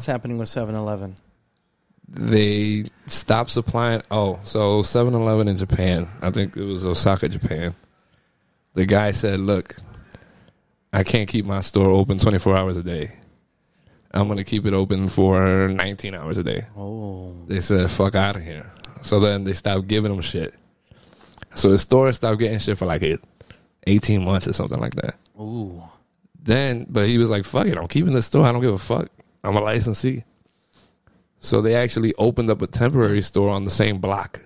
What's happening with 7-Eleven? They stopped supplying. Oh, so 7-Eleven in Japan. I think it was Osaka, Japan. The guy said, "Look, I can't keep my store open 24 hours a day. I'm going to keep it open for 19 hours a day." Oh, They said, "Fuck out of here." So then they stopped giving them shit. So the store stopped getting shit for like eight, 18 months or something like that. ooh. Then, but he was like, "Fuck it, I'm keeping the store. I don't give a fuck. I'm a licensee." So they actually opened up a temporary store on the same block.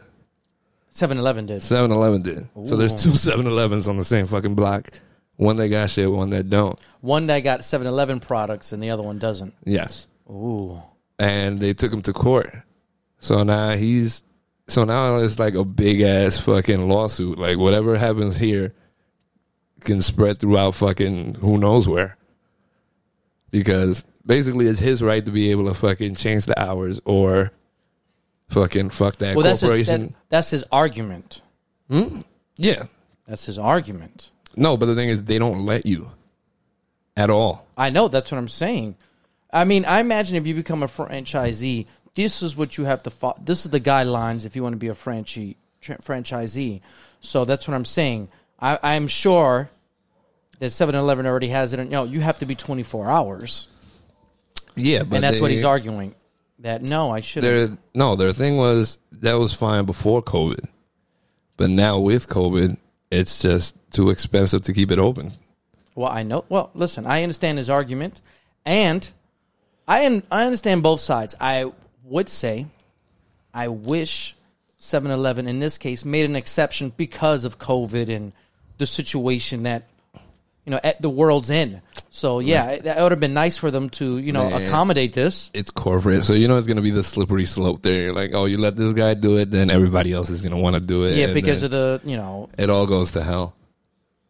7-Eleven did. 7-Eleven did. So there's two 7-Elevens on the same fucking block. One that got shit, one that don't. One that got 7-Eleven products and the other one doesn't. Yes. Ooh. And they took him to court. So now he's so now it's like a big ass fucking lawsuit. Like whatever happens here can spread throughout fucking who knows where. Because basically it's his right to be able to fucking change the hours or fucking fuck that Well, that's his, corporation. that, that's his argument. Hmm? yeah. That's his argument. No, but the thing is they don't let you at all. I know. That's what I'm saying. I mean, I imagine if you become a franchisee, this is what you have to follow. This is the guidelines if you want to be a franchi- franchisee. So that's what I'm saying. I, I'm sure that 7-Eleven already has it. No, you have to be 24 hours, Yeah, but and that's what he's arguing. That no, I should. no, their thing was that was fine before COVID, but now with COVID, it's just too expensive to keep it open. Well, I know. Well, listen, I understand his argument, and I un- I understand both sides. I would say, I wish 7-Eleven in this case made an exception because of COVID and the situation that you know at the world's in. So yeah, it, that would have been nice for them to you know Man. accommodate this. It's corporate, so you know it's gonna be the slippery slope there. You're like, oh, you let this guy do it, then everybody else is gonna want to do it. Yeah, because of the you know it all goes to hell.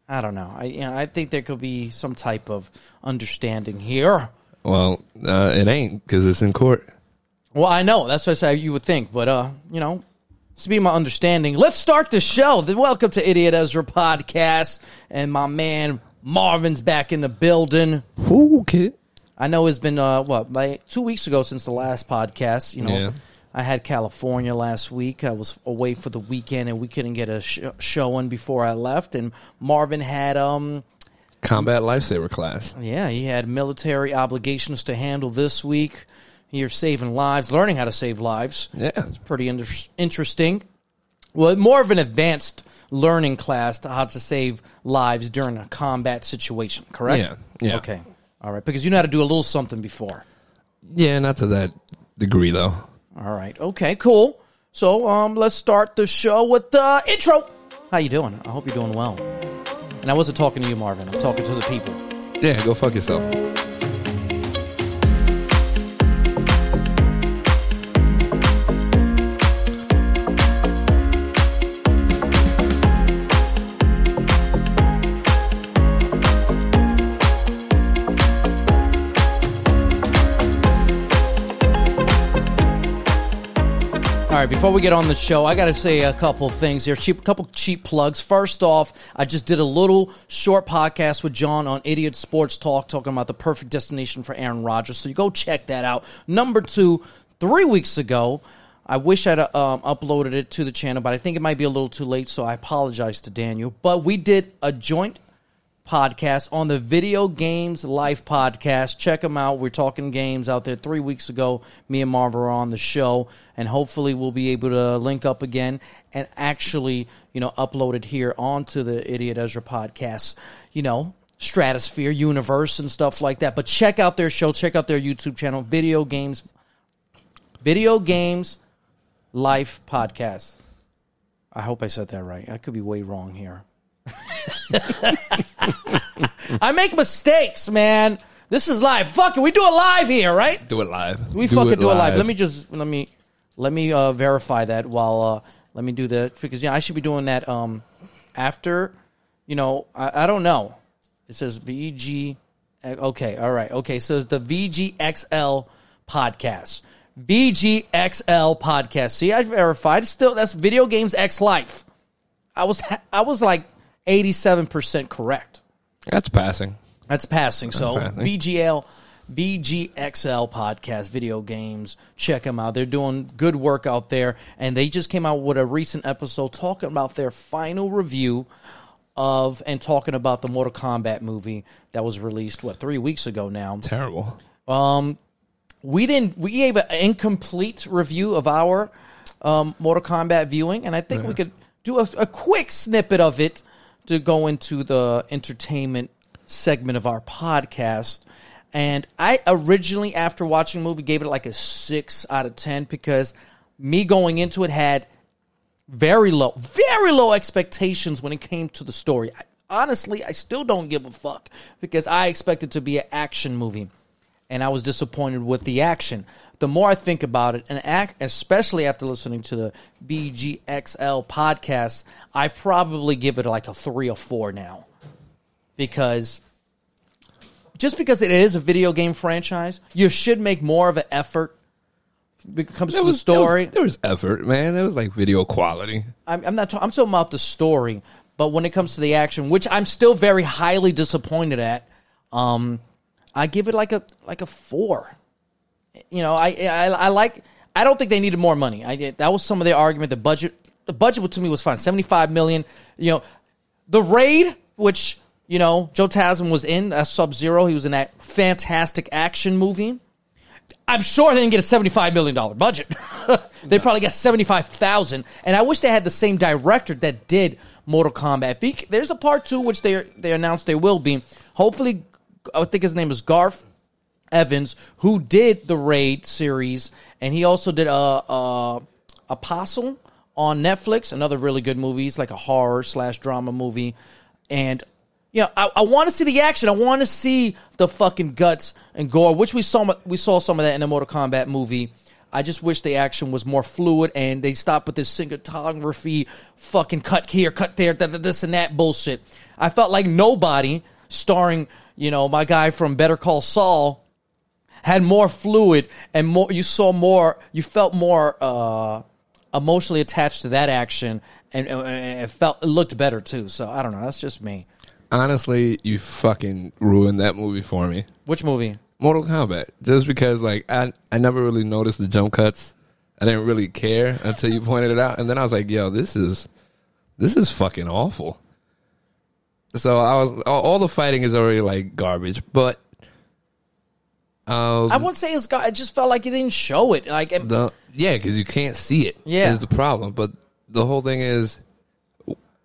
I don't know. I you know, I think there could be some type of understanding here. Well, uh, it ain't because it's in court. Well, I know that's what I say you would think, but uh, you know, to be my understanding. Let's start the show. Welcome to Idiot Ezra podcast, and my man Marvin's back in the building. Kid. I know it's been uh what like two weeks ago since the last podcast. You know, Yeah. I had California last week. I was away for the weekend, and we couldn't get a sh- showing before I left. And Marvin had um Combat lifesaver class. yeah, he had military obligations to handle this week. You're saving lives, learning how to save lives. Yeah, It's pretty inter- interesting. Well, more of an advanced learning class to how to save lives during a combat situation, correct? Yeah, yeah. Okay. All right. Because you know how to do a little something before. yeah, not to that degree though. All right. Okay, cool. So um, let's start the show with the intro. How you doing? I hope you're doing well. And I wasn't talking to you, Marvin. I'm talking to the people. Yeah, go fuck yourself. Right, before we get on the show, I got to say a couple things here. Cheap, a couple cheap plugs. First off, I just did a little short podcast with John on Idiot Sports Talk, talking about the perfect destination for Aaron Rodgers. So you go check that out. Number two, three weeks ago, I wish I'd um, uploaded it to the channel, but I think it might be a little too late, so I apologize to Daniel. But we did a joint podcast on the Video Games Life podcast. Check them out. We're talking games out there. Three weeks ago, me and Marv were on the show, and hopefully we'll be able to link up again and actually, you know, upload it here onto the Idiot Ezra podcast. You know, stratosphere, universe, and stuff like that. But check out their show. Check out their YouTube channel, Video Games, Video Games Life podcast. I hope I said that right. I could be way wrong here. I make mistakes, man. This is live. Fuck it, we do it live here, right? Do it live. We fucking do it live. Let me just let me let me uh, verify that while uh, let me do that because yeah, I should be doing that um after. You know, I, I don't know. It says VG. Okay, all right. Okay, so it's the VGXL podcast. VGXL podcast. See, I verified. Still, that's Video Games X Life. I was I was like eighty seven percent correct. That's passing. That's passing. So passing. VGL VGXL podcast, video games. Check them out. They're doing good work out there, and they just came out with a recent episode talking about their final review of and talking about the Mortal Kombat movie that was released what three weeks ago now. Terrible. Um, We didn't. We gave an incomplete review of our um, Mortal Kombat viewing, and I think we could do a, a quick snippet of it to go into the entertainment segment of our podcast. And I originally, after watching the movie, gave it like a six out of ten because me going into it had very low, very low expectations when it came to the story. I, honestly, I still don't give a fuck because I expected to be an action movie, and I was disappointed with the action. The more I think about it, and act, especially after listening to the VGXL podcast, I probably give it like a three or four now because just because it is a video game franchise, you should make more of an effort when it comes to There the was, there was- story. There was, effort, man. There was like video quality. I'm, I'm not. ta- I'm talking about the story, but when it comes to the action, which I'm still very highly disappointed at, um, I give it like a like a four. You know, I I, I like. I don't think they needed more money. I. That was some of their argument. The budget. The budget to me was fine. Seventy five million. You know, the raid, which you know Joe Taslim was in as Sub Zero. He was in that fantastic action movie. I'm sure they didn't get a $75 million budget. they probably got 75000 And I wish they had the same director that did Mortal Kombat. There's a part two, which they they announced they will be. Hopefully, I think his name is Garth Evans, who did the Raid series. And he also did a, uh, Apostle on Netflix, another really good movie. It's like a horror slash drama movie. And you know, I, I want to see the action. I want to see the fucking guts and gore, which we saw. We saw some of that in the Mortal Kombat movie. I just wish the action was more fluid and they stopped with this cinematography, fucking cut here, cut there, th- th- this and that bullshit. I felt like nobody, starring you know my guy from Better Call Saul, had more fluid and more. You saw more. You felt more uh, emotionally attached to that action, and, and it felt it looked better too. So I don't know. That's just me. Honestly, you fucking ruined that movie for me. Which movie? Mortal Kombat. Just because like I I never really noticed the jump cuts. I didn't really care until you pointed it out, and then I was like, "Yo, this is this is fucking awful." So I was all, all the fighting is already like garbage, but um, I won't say it's. got- I just felt like it didn't show it. Like and- the yeah, because you can't see it. Yeah. is the problem. But the whole thing is,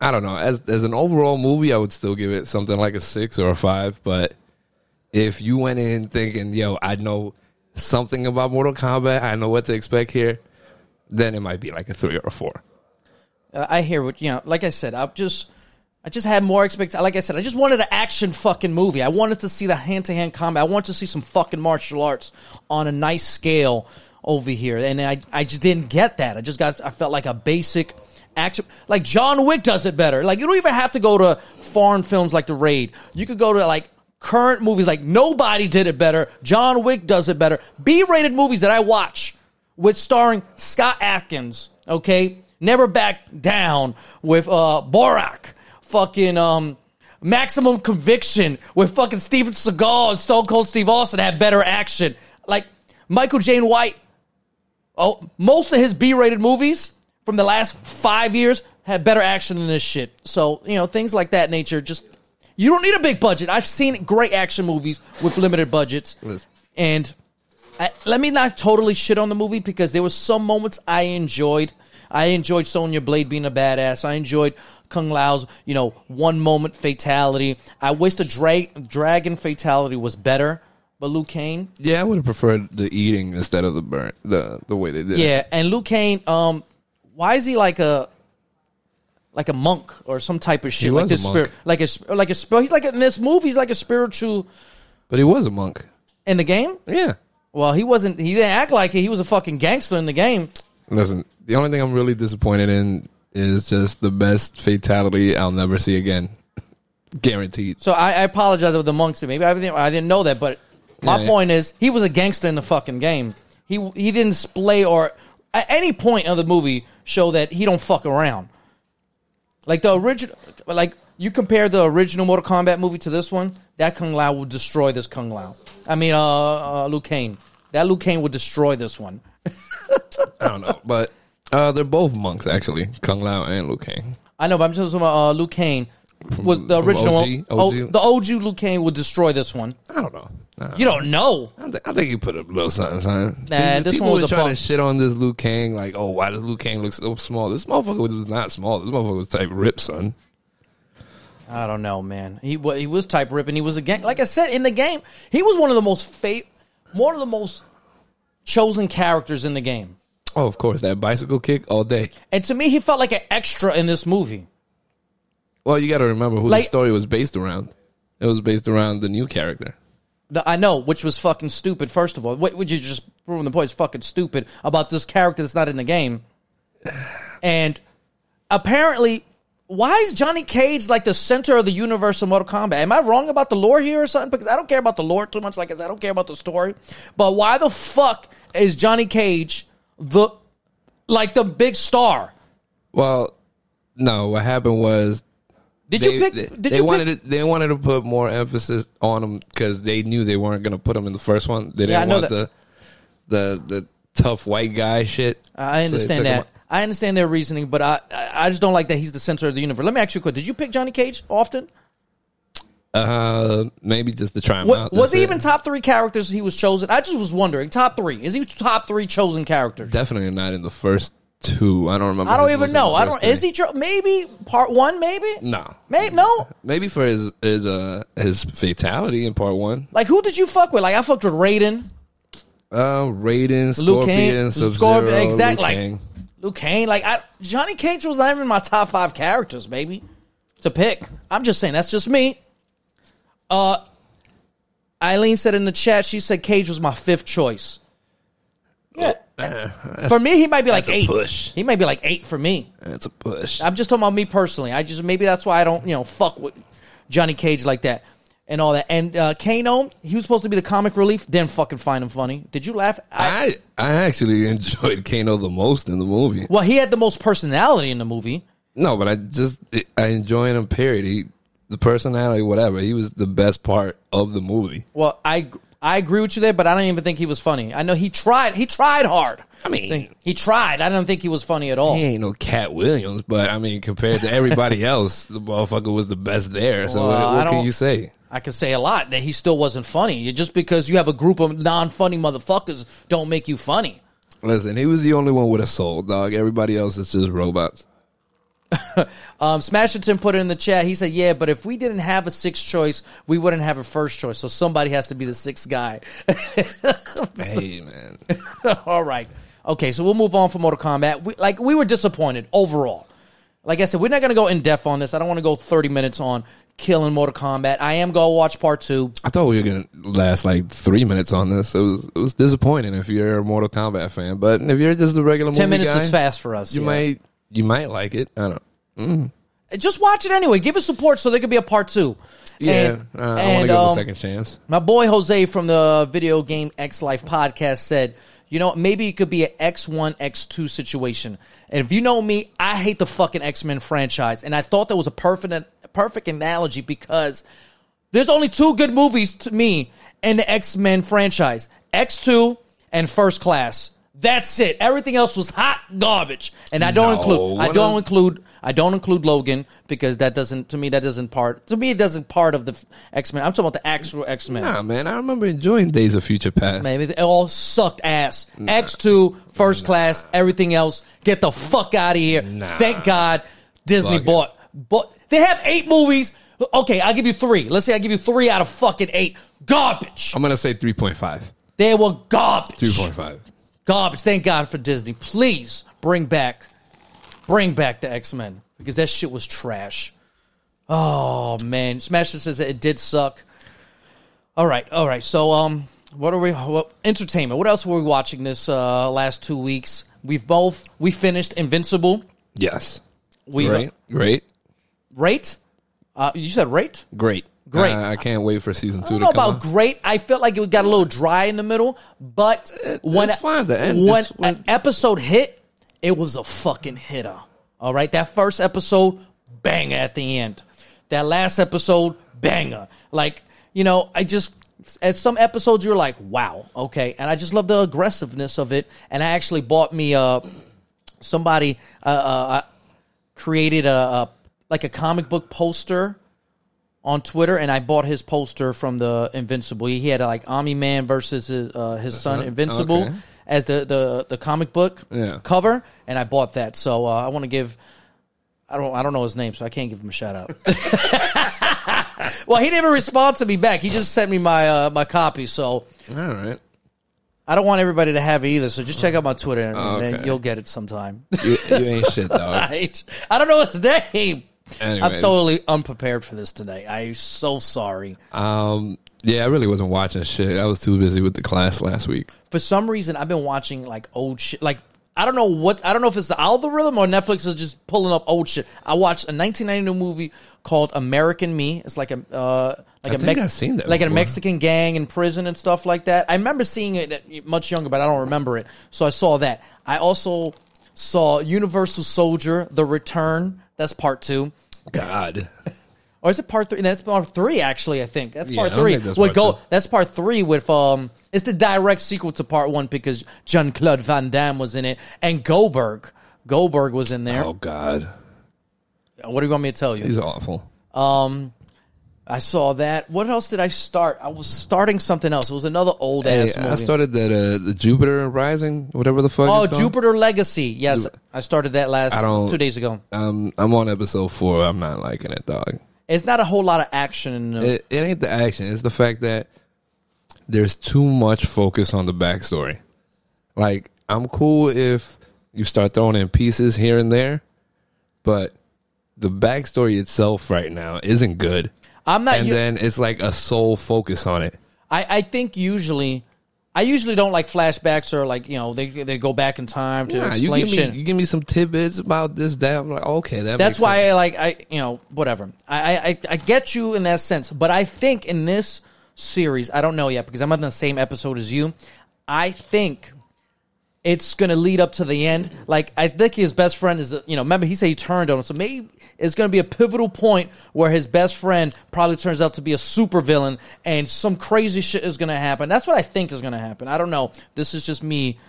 I don't know. As as an overall movie, I would still give it something like a six or a five. But if you went in thinking, "Yo, I know something about Mortal Kombat. I know what to expect here," then it might be like a three or a four. Uh, I hear what you know. Like I said, I just, I just had more expectations. Like I said, I just wanted an action fucking movie. I wanted to see the hand to hand combat. I wanted to see some fucking martial arts on a nice scale over here, and I, I just didn't get that. I just got, I felt like a basic action. Like John Wick does it better. Like you don't even have to go to foreign films like The Raid. You could go to like current movies. Like nobody did it better. John Wick does it better. B rated movies that I watch with starring Scott Adkins, okay? Never Back Down with uh Borak, fucking um Maximum Conviction with fucking Steven Seagal and Stone Cold Steve Austin had better action. Like Michael Jai White, oh, most of his B-rated movies from the last five years had better action than this shit. So you know things like that nature. Just you don't need a big budget. I've seen great action movies with limited budgets, and I, let me not totally shit on the movie because there were some moments I enjoyed. I enjoyed Sonya Blade being a badass. I enjoyed Kung Lao's, you know, one moment fatality. I wish the dra- dragon fatality was better, but Liu Kang, Yeah, I would have preferred the eating instead of the burn. The the way they did it. yeah, and Liu Kang, um, why is he like a like a monk or some type of shit? like was a this spirit, like a like a spir- He's like in this movie. He's like a spiritual But he was a monk. in the game. Yeah. Well, he wasn't. He didn't act like it. He was a fucking gangster in the game. Listen, the only thing I'm really disappointed in is just the best fatality I'll never see again. Guaranteed. So I, I apologize with the monks. Maybe I didn't, I didn't know that, but my Yeah, point is he was a gangster in the fucking game. He he didn't splay or at any point of the movie show that he don't fuck around. Like the original, like you compare the original Mortal Kombat movie to this one, that Kung Lao will destroy this Kung Lao. I mean, uh, uh Liu Kang. That Liu Kang would destroy this one. I don't know, but uh, they're both monks actually, Kung Lao and Liu Kang. I know, but I'm just talking about uh, Liu Kang was the from original OG? one. Oh, OG? the OG Liu Kang would destroy this one. I don't know. Nah. You don't know. I think, I think you put a little something, son. Nah, people, this people one was were a trying bump. to shit on this Liu Kang, like, oh, why does Liu Kang look so small? This motherfucker was not small. This motherfucker was type ripped, son. I don't know, man. He wa- he was type ripping. He was a gang. Like I said in the game, he was one of the most fa- one of the most chosen characters in the game. Oh, of course, that bicycle kick all day. And to me, he felt like an extra in this movie. Well, you got to remember who Like- the story was based around. It was based around the new character. I know, which was fucking stupid. First of all, what would you just proving the point is fucking stupid about this character that's not in the game? And apparently, why is Johnny Cage like the center of the universe of Mortal Kombat? Am I wrong about the lore here or something? Because I don't care about the lore too much. Like I said, I don't care about the story. But why the fuck is Johnny Cage the like the big star? Well, no, what happened was Did they, you pick? did they you wanted pick? to, they wanted to put more emphasis on him because they knew they weren't going to put him in the first one. They didn't know want the the the tough white guy shit. I understand him that. I understand their reasoning, but I I I just don't like that he's the center of the universe. Let me ask you a question: Did you pick Johnny Cage often? Uh, maybe just to try him What, out. was he it. even top three characters he was chosen? I just was wondering. Top three. Is he top three chosen characters? Definitely not in the first two. I don't remember. I don't even know. I don't. Is he? Tro- maybe part one. Maybe. No, Maybe no. maybe for his his uh his fatality in part one. Like who did you fuck with? Like I fucked with Raiden, Uh, Raiden, Luke Scorpion, Sub Scorpion, Zero, exact- Liu like- Kang. Liu Kang. Like I, Johnny Cage was not even my top five characters. baby, to pick. I'm just saying. That's just me. Uh, Eileen said in the chat. She said Cage was my fifth choice. Yeah. For me, he might be like Oh, that's a eight. push. He might be like eight for me. That's a push. I'm just talking about me personally. I just maybe that's why I don't you know fuck with Johnny Cage like that and all that. And uh, Kano, he was supposed to be the comic relief. Didn't fucking find him funny. Did you laugh? I, I I actually enjoyed Kano the most in the movie. well, he had the most personality in the movie. No, but I just I enjoyed him. Period. He, the personality, whatever. He was the best part of the movie. Well, I I agree with you there, but I don't even think he was funny. I know he tried. He tried hard. I mean- he tried. I don't think he was funny at all. He ain't no Katt Williams, but I mean, compared to everybody else, the motherfucker was the best there. So Well, what, what can you say? I could say a lot that he still wasn't funny. Just because you have a group of non-funny motherfuckers don't make you funny. Listen, he was the only one with a soul, dog. Everybody else is just robots. Um, Smasherton put it in the chat. He said, "Yeah, but if we didn't have a sixth choice, we wouldn't have a first choice. So somebody has to be the sixth guy." hey, man. All right. Okay, so we'll move on from Mortal Kombat. We, like we were disappointed overall. Like I said, we're not going to go in depth on this. I don't want to go 30 minutes on killing Mortal Kombat. I am going to watch part 2. I thought we were gonna last like three minutes on this. It was it was disappointing if you're a Mortal Kombat fan, but if you're just a regular 10 movie minutes guy, is fast for us. You yeah. might you might like it. I don't. just watch it anyway. Give us support so there could be a part 2. Yeah, And- uh, I want to give it um, a second chance. My boy Jose from the Video Game X Life podcast said, you know, maybe it could be an X1, X2 situation. And if you know me, I hate the fucking X Men franchise. And I thought that was a perfect, perfect analogy because there's only two good movies to me in the X Men franchise X2 and First Class. That's it. Everything else was hot garbage. And I don't No, include I don't of- include I don't include Logan because that doesn't to me that doesn't part to me it doesn't part of the X Men. I'm talking about the actual X Men. Nah, man, I remember enjoying Days of Future Past. Maybe it all sucked ass. X2, first class, everything else. Get the fuck out of here. Nah. Thank God Disney it. bought. But they have eight movies. Okay, I'll give you three. Let's say I give you three out of fucking eight. Garbage. I'm gonna say three point five. They were garbage. Three point five. Garbage. Thank God for Disney. Please bring back, bring back the X Men because that shit was trash. Oh man, Smasher says that it did suck. All right, all right. So um, what are we? Well, entertainment. What else were we watching this uh last two weeks? We've both we finished Invincible. Yes. We Great. Great. rate. Uh, you said rate. Great. Great. Uh, I can't wait for season two. I don't know to come about out. great. I felt like it got a little dry in the middle, but when it's fine. The end when an episode hit, it was a fucking hitter. All right, that first episode, banger at the end. That last episode, banger. Like, you know, I just at some episodes you're like, wow, okay. And I just love the aggressiveness of it. And I actually bought me uh somebody uh, uh created a, a like a comic book poster on Twitter, and I bought his poster from the Invincible. He had like Omni Man versus his, uh, his son Invincible okay. as the, the the comic book Yeah. cover, and I bought that. So uh, I want to give. I don't. I don't know his name, so I can't give him a shout out. well, he never responded to me back. He just sent me my uh, my copy. So All right. I don't want everybody to have it either. So just check out my Twitter, and, and Okay. you'll get it sometime. You, you ain't shit, dog. I, I don't know his name. I'm totally unprepared for this today. I'm so sorry. Um, yeah, I really wasn't watching shit. I was too busy with the class last week. For some reason, I've been watching like old shit. Like I don't know what I don't know if it's the algorithm or Netflix is just pulling up old shit. I watched a 1992 movie called American Me. It's like a uh, like I a think I've seen that like a. Mexican gang in prison and stuff like that. I remember seeing it much younger, but I don't remember it. So I saw that. I also saw Universal Soldier: The Return. That's part two. God. Or is it part three? That's part three, actually. I think that's Yeah, part I don't three. think that's With part go, two. that's part three with um. It's the direct sequel to part one because Jean Claude Van Damme was in it and Goldberg. Goldberg was in there. Oh God. What do you want me to tell you? He's awful. I saw that. What else did I start? I was starting something else. It was another old Hey, ass I started that uh, the Jupiter Rising, whatever the fuck. oh, it's called. Jupiter Legacy. Yes, I started that last I don't- two days ago. Um, I'm on episode four. I'm not liking it, dog. It's not a whole lot of action. In the, It, it ain't the action. It's the fact that there's too much focus on the backstory. Like, I'm cool if you start throwing in pieces here and there, but the backstory itself right now isn't good. I'm not. And u- then it's like a sole focus on it. I, I think usually, I usually don't like flashbacks or like you know they they go back in time to Nah, you explain give me you give me some tidbits about this that I'm like okay that That's makes why. I like I you know whatever. I, I I get you in that sense, but I think in this series, I don't know yet because I'm on the same episode as you. I think it's gonna lead up to the end. Like I think his best friend is you know remember he said he turned on him, so maybe it's gonna be a pivotal point where his best friend probably turns out to be a supervillain and some crazy shit is gonna happen. That's what I think is gonna happen. I don't know. This is just me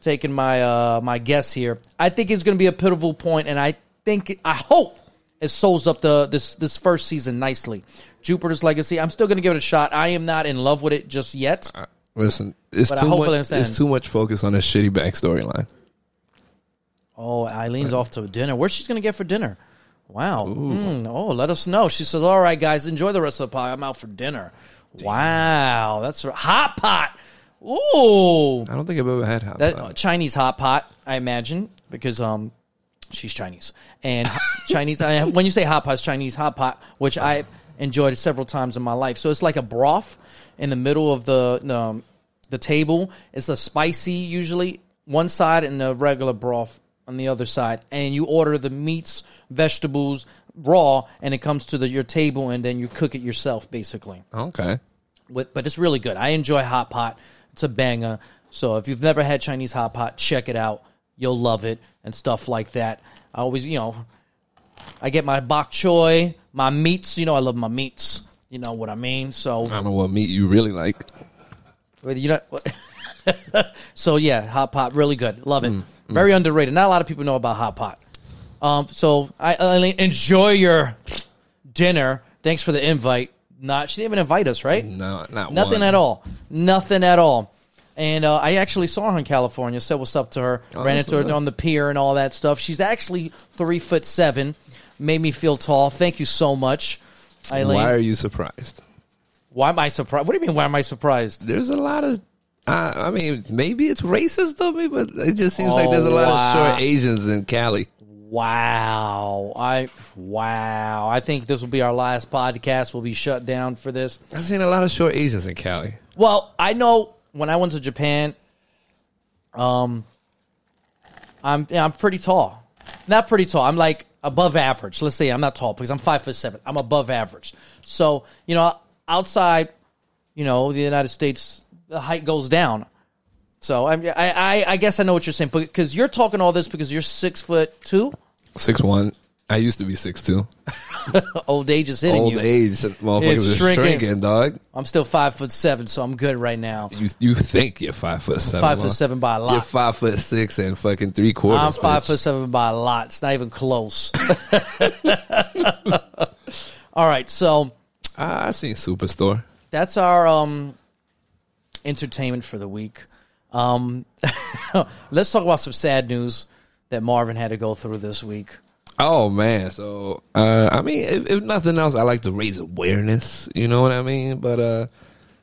taking my uh my guess here. I think it's going to be a pivotal point, and I think I hope it souls up the this this first season nicely. Jupiter's Legacy. I'm still going to give it a shot. I am not in love with it just yet. Listen, it's But I too hope much. it understands. It's too much focus on a shitty backstory line. Oh, Eileen's off to dinner. Where's she's going to get for dinner? Wow. Mm, oh, let us know. She says, "All right, guys, enjoy the rest of the pie. I'm out for dinner." Wow, that's a hot pot. Ooh, I don't think I've ever had hot that pot. Chinese hot pot, I imagine, because um, she's Chinese and Chinese. I, when you say hot pot, it's Chinese hot pot, which I enjoyed several times in my life. So it's like a broth in the middle of the um, the table. It's a spicy usually one side and a regular broth on the other side, and you order the meats, vegetables raw, and it comes to the, your table, and then you cook it yourself, basically Okay. with, but it's really good. I enjoy hot pot. It's a banger. So if you've never had Chinese hot pot, check it out. You'll love it and stuff like that. I always, you know, I get my bok choy, my meats. You know, I love my meats. You know what I mean? So I don't know what meat you really like. whether you know. so yeah, hot pot, really good. Love it. Very underrated. Not a lot of people know about hot pot. Um, so I, I enjoy your dinner. Thanks for the invite. Not she didn't even invite us, right? No, not Nothing one. at all. Nothing at all. And uh, I actually saw her in California. Said what's up to her. Oh, Ran into her up. on the pier and all that stuff. She's actually three foot seven. Made me feel tall. Thank you so much, Eileen. Why are you surprised? Why am I surprised? What do you mean? Why am I surprised? There's a lot of. Uh, I mean, maybe it's racist of me, but it just seems like there's a Oh, lot wow. of short Asians in Cali. Wow. I wow. I think this will be our last podcast. We'll be shut down for this. I've seen a lot of short Asians in Cali. Well, I know when I went to Japan, um, I'm yeah, I'm pretty tall. Not pretty tall. I'm like above average. Let's say I'm not tall because I'm five foot seven. I'm above average. So you know, outside, you know, the United States, the height goes down. So I'm, I, I, I guess I know what you're saying, because you're talking all this because you're six foot two. Six one. I used to be six two. Old age is hitting Old you. age, motherfuckers is shrinking. shrinking. dog. I'm still five foot seven, so I'm good right now. You you think you're five foot seven? Five huh? foot seven by a lot. You're five foot six and fucking three quarters. I'm five bitch. foot seven by a lot. It's not even close. All right, so Ah, I seen Superstore. that's our um entertainment for the week. Um, let's talk about some sad news that Marvin had to go through this week. Oh man, so uh, I mean, if, if nothing else, I like to raise awareness. You know what I mean? But uh,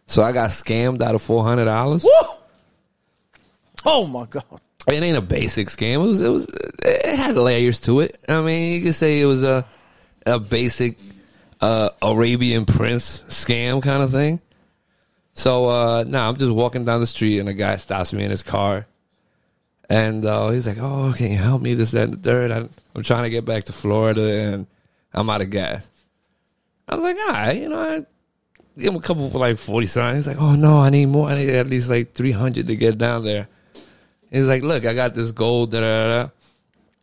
so I got scammed out of four hundred dollars. Oh my god! It ain't a basic scam. It was it was it had layers to it. I mean, you could say it was a a basic uh, Arabian Prince scam kind of thing. So uh, now I'm just walking down the street and a guy stops me in his car, and uh, he's like, "Oh, can you help me? This, that, and the third. I, I'm trying to get back to Florida and I'm out of gas." I was like, "All right, you know." I, Give him a couple for like forty cents. He's like, "Oh no, I need more. I need at least like three hundred to get down there." He's like, "Look, I got this gold." Da, da, da.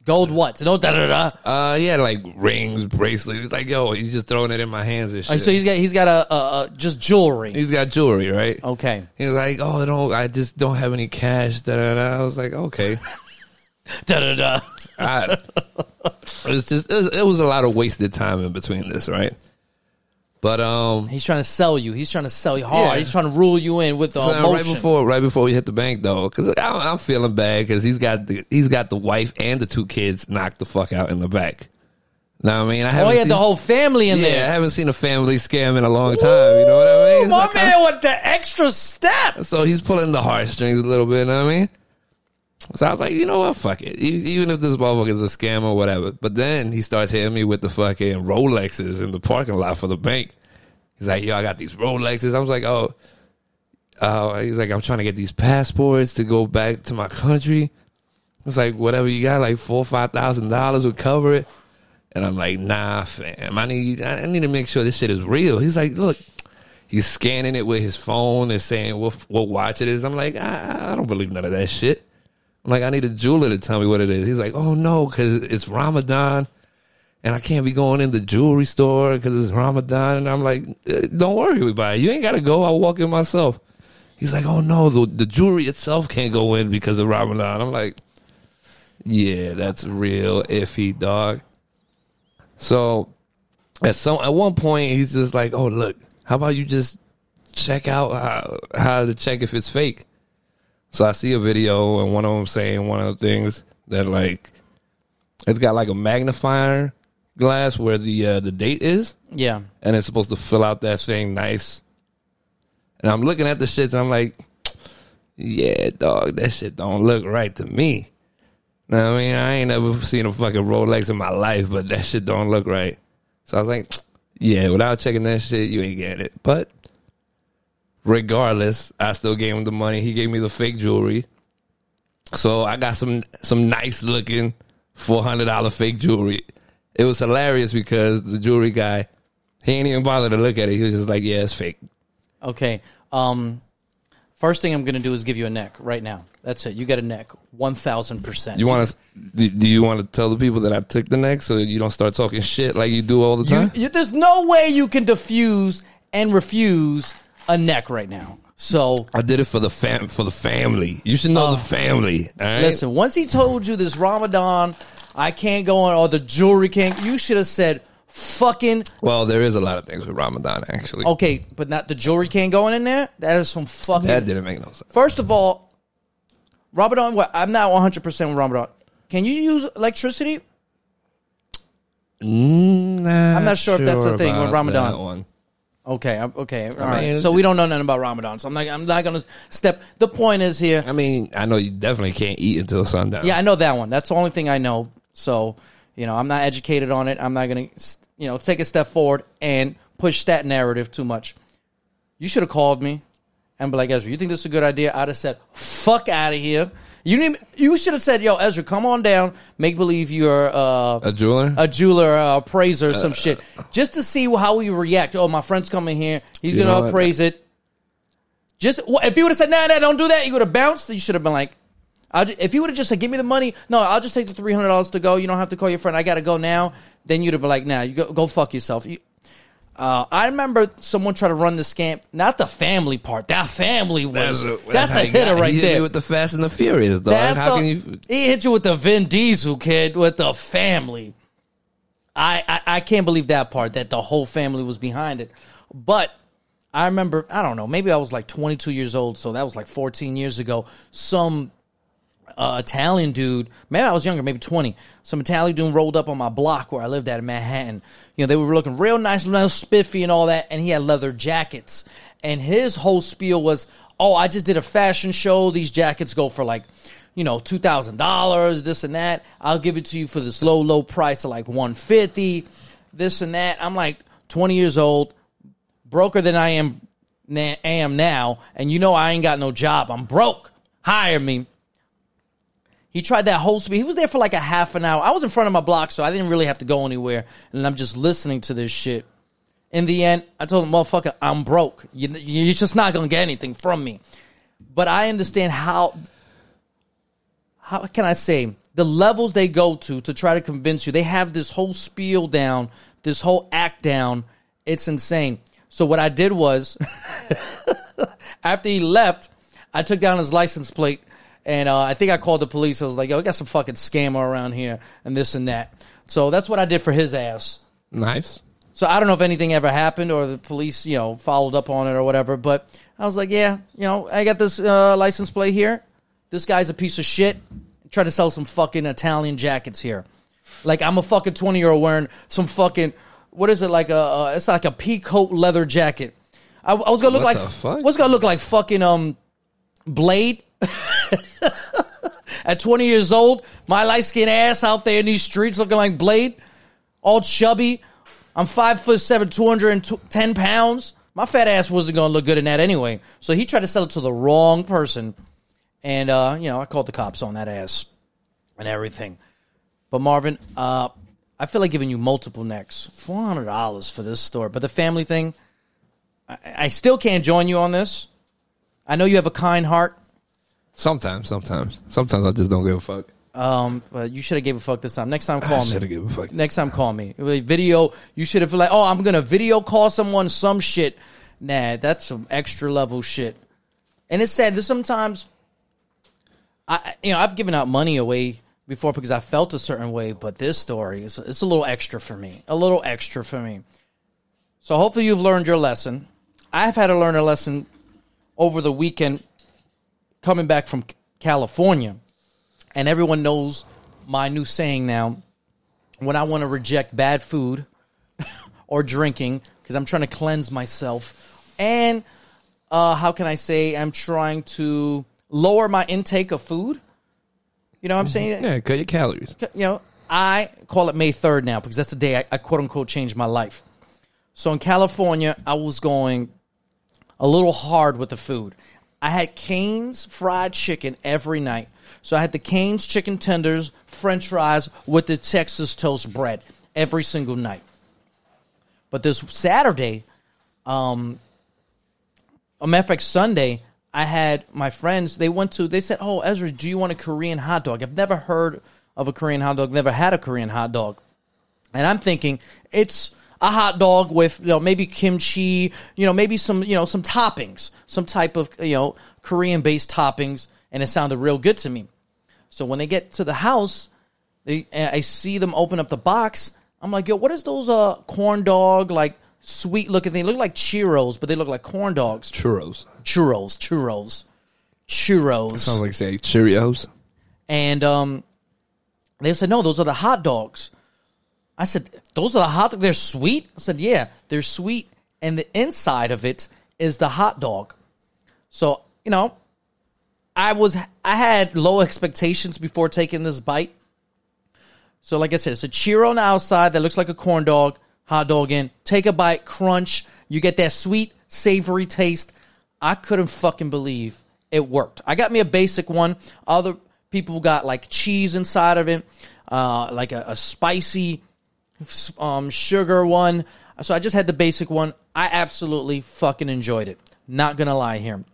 Gold what? No da da da. Uh, he had like rings, bracelets. He's like, "Yo," he's just throwing it in my hands and shit. So he's got he's got a, a, a just jewelry. he's got jewelry, right? Okay. He's like, "Oh, I don't. I just don't have any cash." Da, da, da. I was like, "Okay." Da da da. I, was just it was, it was a lot of wasted time in between this, right? But um, He's trying to sell you. He's trying to sell you hard. Yeah. He's trying to rule you in with the So, right before right before we hit the bank though, because I'm feeling bad because he's got the he's got the wife and the two kids knocked the fuck out in the back. Now I mean I oh, haven't he had seen, the whole family in there. I haven't seen a family scam in a long time. You know what I mean? Ooh, So my man with the extra step. So he's pulling the heartstrings a little bit. You know what I mean? So I was like, you know what? Fuck it. Even if this motherfucker is a scam or whatever. But then he starts hitting me with the fucking Rolexes in the parking lot for the bank. He's like, yo, I got these Rolexes. I was like, oh. Uh, he's like, I'm trying to get these passports to go back to my country. It's like, whatever you got, like four or five thousand dollars would cover it. And I'm like, nah, fam. I need, I need to make sure this shit is real. He's like, look, he's scanning it with his phone and saying what what watch it is. I'm like, I, I don't believe none of that shit. I'm like, I need a jeweler to tell me what it is. He's like, oh no, because it's Ramadan, and I can't be going in the jewelry store because it's Ramadan. And I'm like, eh, don't worry about it. You ain't got to go. I'll walk in myself. He's like, oh no, the the jewelry itself can't go in because of Ramadan. I'm like, yeah, that's real iffy, dog. So at some at one point he's just like, "Oh, look, how about you just check out how, how to check if it's fake?" So I see a video and one of them saying one of the things that like it's got like a magnifier glass where the uh, the date is, Yeah. and it's supposed to fill out that saying nice. And I'm looking at the shit and I'm like, "Yeah, dog, that shit don't look right to me." Now, I mean, I ain't never seen a fucking Rolex in my life, but that shit don't look right. So I was like, yeah, without checking that shit, you ain't getting it. But regardless, I still gave him the money. He gave me the fake jewelry. So I got some some nice looking four hundred dollar fake jewelry. It was hilarious because the jewelry guy, he ain't even bothered to look at it. He was just like, yeah, it's fake. Okay. Um, first thing I'm going to do is give you a neck right now. That's it. You got a neck. 1000%. You want to? Do you want to tell the people that I took the neck so you don't start talking shit like you do all the You, time? you, there's no way you can diffuse and refuse a neck right now. So I did it for the fam for the family. You should know the uh, family. All right. listen, once he told you this Ramadan, I can't go on, or the jewelry can't, you should have said, fucking, Well, there is a lot of things with Ramadan actually. okay, but not the jewelry can't go in there? That is some fucking. That didn't make no sense. First of all, Ramadan, what? I'm not 100% with Ramadan. Can you use electricity? Mm, I'm not sure if that's the thing with Ramadan. Okay, I'm- okay, all right. mean, So we don't know nothing about Ramadan. So I'm not. I'm not gonna step. The point is here. I mean, I know you definitely can't eat until sundown. Yeah, I know that one. That's the only thing I know. So you know, I'm not educated on it. I'm not gonna, you know, take a step forward and push that narrative too much. You should have called me and be like, Ezra, you think this is a good idea? I'd have said, fuck out of here. You need. You should have said, yo, Ezra, come on down. Make believe you're uh, A jeweler. a jeweler, uh, appraiser, or some shit, just to see how we react. Oh, my friend's coming here. He's You know gonna what? appraise it. Just wh- if you would have said, "Nah, nah, don't do that," you would have bounced. You should have been like, I'll ju- if you would have just said, "Give me the money," no, I'll just take the three hundred dollars to go. You don't have to call your friend. I got to go now. Then you'd have been like, "Nah, you go, go fuck yourself." You, uh, I remember someone tried to run the scam. Not the family part. That family was that's, a you hitter got- right he hit me there. with the Fast and the Furious, dog. That's How a- can you? He hit you with the Vin Diesel kid with the family. I, I I can't believe that part that the whole family was behind it. But I remember I don't know maybe I was like 22 years old, so that was like 14 years ago. Some uh, Italian dude, maybe I was younger, maybe 20. Some Italian dude rolled up on my block where I lived at in Manhattan. You know, they were looking real nice, real spiffy and all that, and he had leather jackets. And his whole spiel was, oh, I just did a fashion show. These jackets go for like, you know, $2,000, this and that. I'll give it to you for this low, low price of like 150 this and that. I'm like 20 years old, broker than I am, am now, and you know I ain't got no job. I'm broke. Hire me. He tried that whole speed. He was there for like a half an hour. I was in front of my block, so I didn't really have to go anywhere. And I'm just listening to this shit. In the end, I told him, motherfucker, I'm broke. You, you're just not going to get anything from me. But I understand how, how can I say, the levels they go to to try to convince you. They have this whole spiel down, this whole act down. It's insane. So what I did was, after he left, I took down his license plate and uh, I think I called the police. I was like, yo, we got some fucking scammer around here and this and that. So that's what I did for his ass. Nice. So I don't know if anything ever happened or the police, you know, followed up on it or whatever. But I was like, yeah, you know, I got this uh, license plate here. This guy's a piece of shit. Try to sell some fucking Italian jackets here. Like I'm a fucking twenty year old wearing some fucking what is it like a uh, it's like a peacoat leather jacket. I, I was gonna look What like what's gonna look like fucking um Blade. At 20 years old, my light skinned ass out there in these streets looking like Blade, all chubby. I'm five foot seven, 210 pounds. My fat ass wasn't going to look good in that anyway. So he tried to sell it to the wrong person. And, uh, you know, I called the cops on that ass and everything. But Marvin, uh, I feel like giving you multiple necks. $400 for this store. But the family thing, I, I still can't join you on this. I know you have a kind heart. Sometimes, sometimes, sometimes I just don't give a fuck. Um, but you should have gave a fuck this time. Next time, I call me. should have given a fuck. Next time, call me. Video. You should have like, oh, I'm gonna video call someone some shit. Nah, that's some extra level shit. And it's sad that sometimes, I you know I've given out money away before because I felt a certain way, but this story is it's a little extra for me. A little extra for me. So hopefully you've learned your lesson. I've had to learn a lesson over the weekend coming back from California and everyone knows my new saying now when I want to reject bad food or drinking because I'm trying to cleanse myself and uh, how can I say I'm trying to lower my intake of food. You know what I'm saying? Yeah, cut your calories. you know, I call it May 3rd now because that's the day I, I quote unquote changed my life. So in California, I was going a little hard with the food. I had Cane's fried chicken every night. So I had the Cane's chicken tenders, french fries with the Texas toast bread every single night. But this Saturday, um, a matter of fact, Sunday, I had my friends, they went to, they said, Oh, Ezra, do you want a Korean hot dog? I've never heard of a Korean hot dog, never had a Korean hot dog. And I'm thinking, it's a hot dog with, you know, maybe kimchi, you know, maybe some, you know, some toppings, some type of, you know, Korean based toppings. And it sounded real good to me. So when they get to the house, they, I see them open up the box. I'm like, yo, what is those uh corn dog like sweet looking thing? They look like churros, but they look like corn dogs. Churros. Churros, churros, churros. Sounds like saying Cheerios. and um, they said, no, those are the hot dogs. I said, those are the hot. They're sweet. I said, yeah, they're sweet, and the inside of it is the hot dog. So you know, I was I had low expectations before taking this bite. So like I said, it's a churro on the outside that looks like a corn dog, hot dog in. Take a bite, crunch. You get that sweet, savory taste. I couldn't fucking believe it worked. I got me a basic one. Other people got like cheese inside of it, uh, like a, a spicy um, sugar one. So I just had the basic one. I absolutely fucking enjoyed it. Not gonna lie here.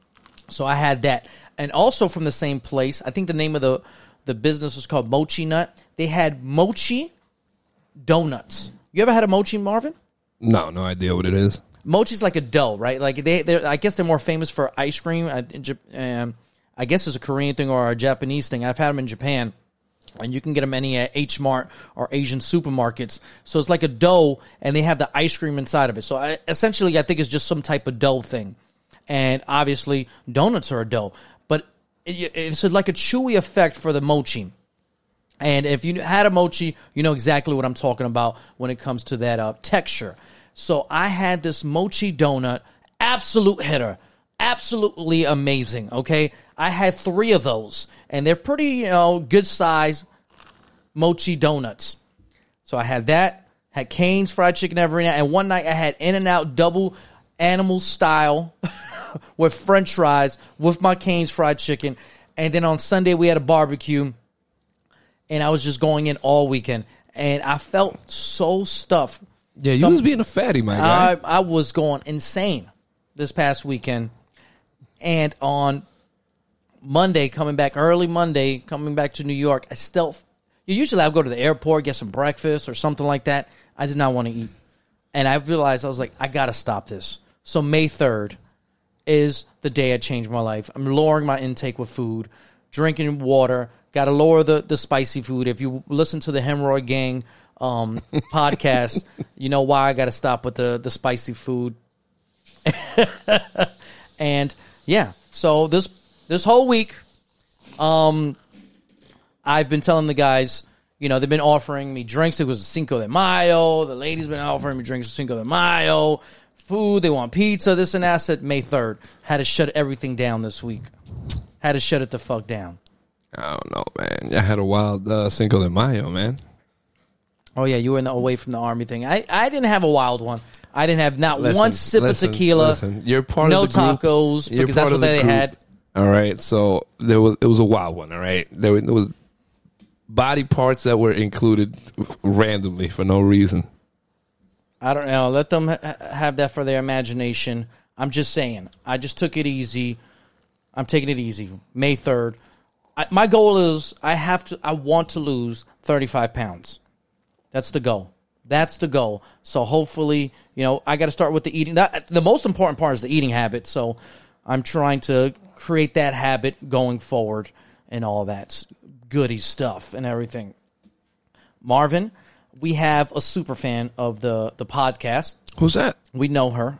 So I had that. and also from the same place. I think the name of the the business was called Mochi Nut. They had mochi donuts. You ever had a mochi, Marvin? No, no idea what it is. Mochi's like a dough, right? Like they, I guess they're more famous for ice cream. I, in um, I guess it's a Korean thing or a Japanese thing. I've had them in Japan, and you can get them any at H Mart or Asian supermarkets. So it's like a dough, and they have the ice cream inside of it. So I, essentially, I think it's just some type of dough thing. And obviously, donuts are a dough, but it, it's like a chewy effect for the mochi. And if you had a mochi, you know exactly what I'm talking about when it comes to that uh, texture. So I had this mochi donut, absolute hitter, absolutely amazing. Okay, I had three of those, and they're pretty, you know, good size mochi donuts. So I had that, had Cane's fried chicken every night, and one night I had In and Out double animal style with French fries with my Cane's fried chicken, and then on Sunday we had a barbecue and I was just going in all weekend, and I felt so stuffed. Yeah, you was being a fatty, my guy. I, I was going insane this past weekend, and on Monday, coming back early Monday, coming back to New York, I still. Usually, I go to the airport, get some breakfast or something like that. I did not want to eat, and I realized I was like, I got to stop this. So May third is the day I changed my life. I'm lowering my intake with food, drinking water. Got to lower the the spicy food. If you listen to the Hemorrhoid Gang um, podcast, you know why I got to stop with the the spicy food. and yeah, so this this whole week, um, I've been telling the guys, you know, they've been offering me drinks. It was Cinco de Mayo. The ladies been offering me drinks for Cinco de Mayo. Food. They want pizza. This and that. Said May third. Had to shut everything down this week. Had to shut it the fuck down. I don't know, man. I had a wild uh, Cinco de Mayo, man. Oh yeah, you were in the away from the army thing. I, I didn't have a wild one. I didn't have not Listen, one sip listen, of tequila. listen. You're part no of the group. tacos You're because that's what the they group. had. All right, so there was it was a wild one. All right, there, was- there was body parts that were included randomly for no reason. I don't know. Let them ha- have that for their imagination. I'm just saying. I just took it easy. I'm taking it easy. May third. My goal is I have to. I want to lose 35 pounds. That's the goal. That's the goal. So hopefully, you know, I got to start with the eating. That, the most important part is the eating habit. So I'm trying to create that habit going forward and all that goody stuff and everything. Marvin, we have a super fan of the the podcast. Who's that? We know her,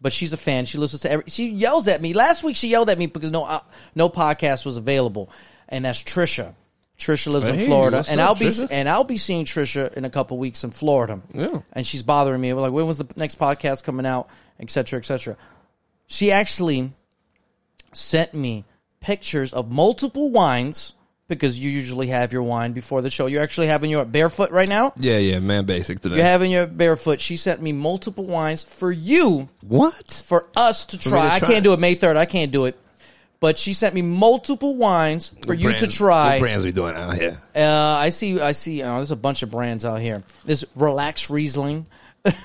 but she's a fan. She listens to every. She yells at me. Last week she yelled at me because no uh, no podcast was available, and that's Trisha. Trisha lives in Florida, and up, I'll be Trisha? and I'll be seeing Trisha in a couple weeks in Florida. Yeah. and she's bothering me. We're like, when was the next podcast coming out, et cetera, et cetera. She actually sent me pictures of multiple wines because you usually have your wine before the show. You're actually having your barefoot right now. Yeah, yeah, man, basic today. You're having your barefoot. She sent me multiple wines for you, what? for us to try. to I can't do it May 3rd. I can't do it. But she sent me multiple wines for you to try. What brands we doing out here? Uh, I see. I see. Uh, there's a bunch of brands out here. There's Relax Riesling.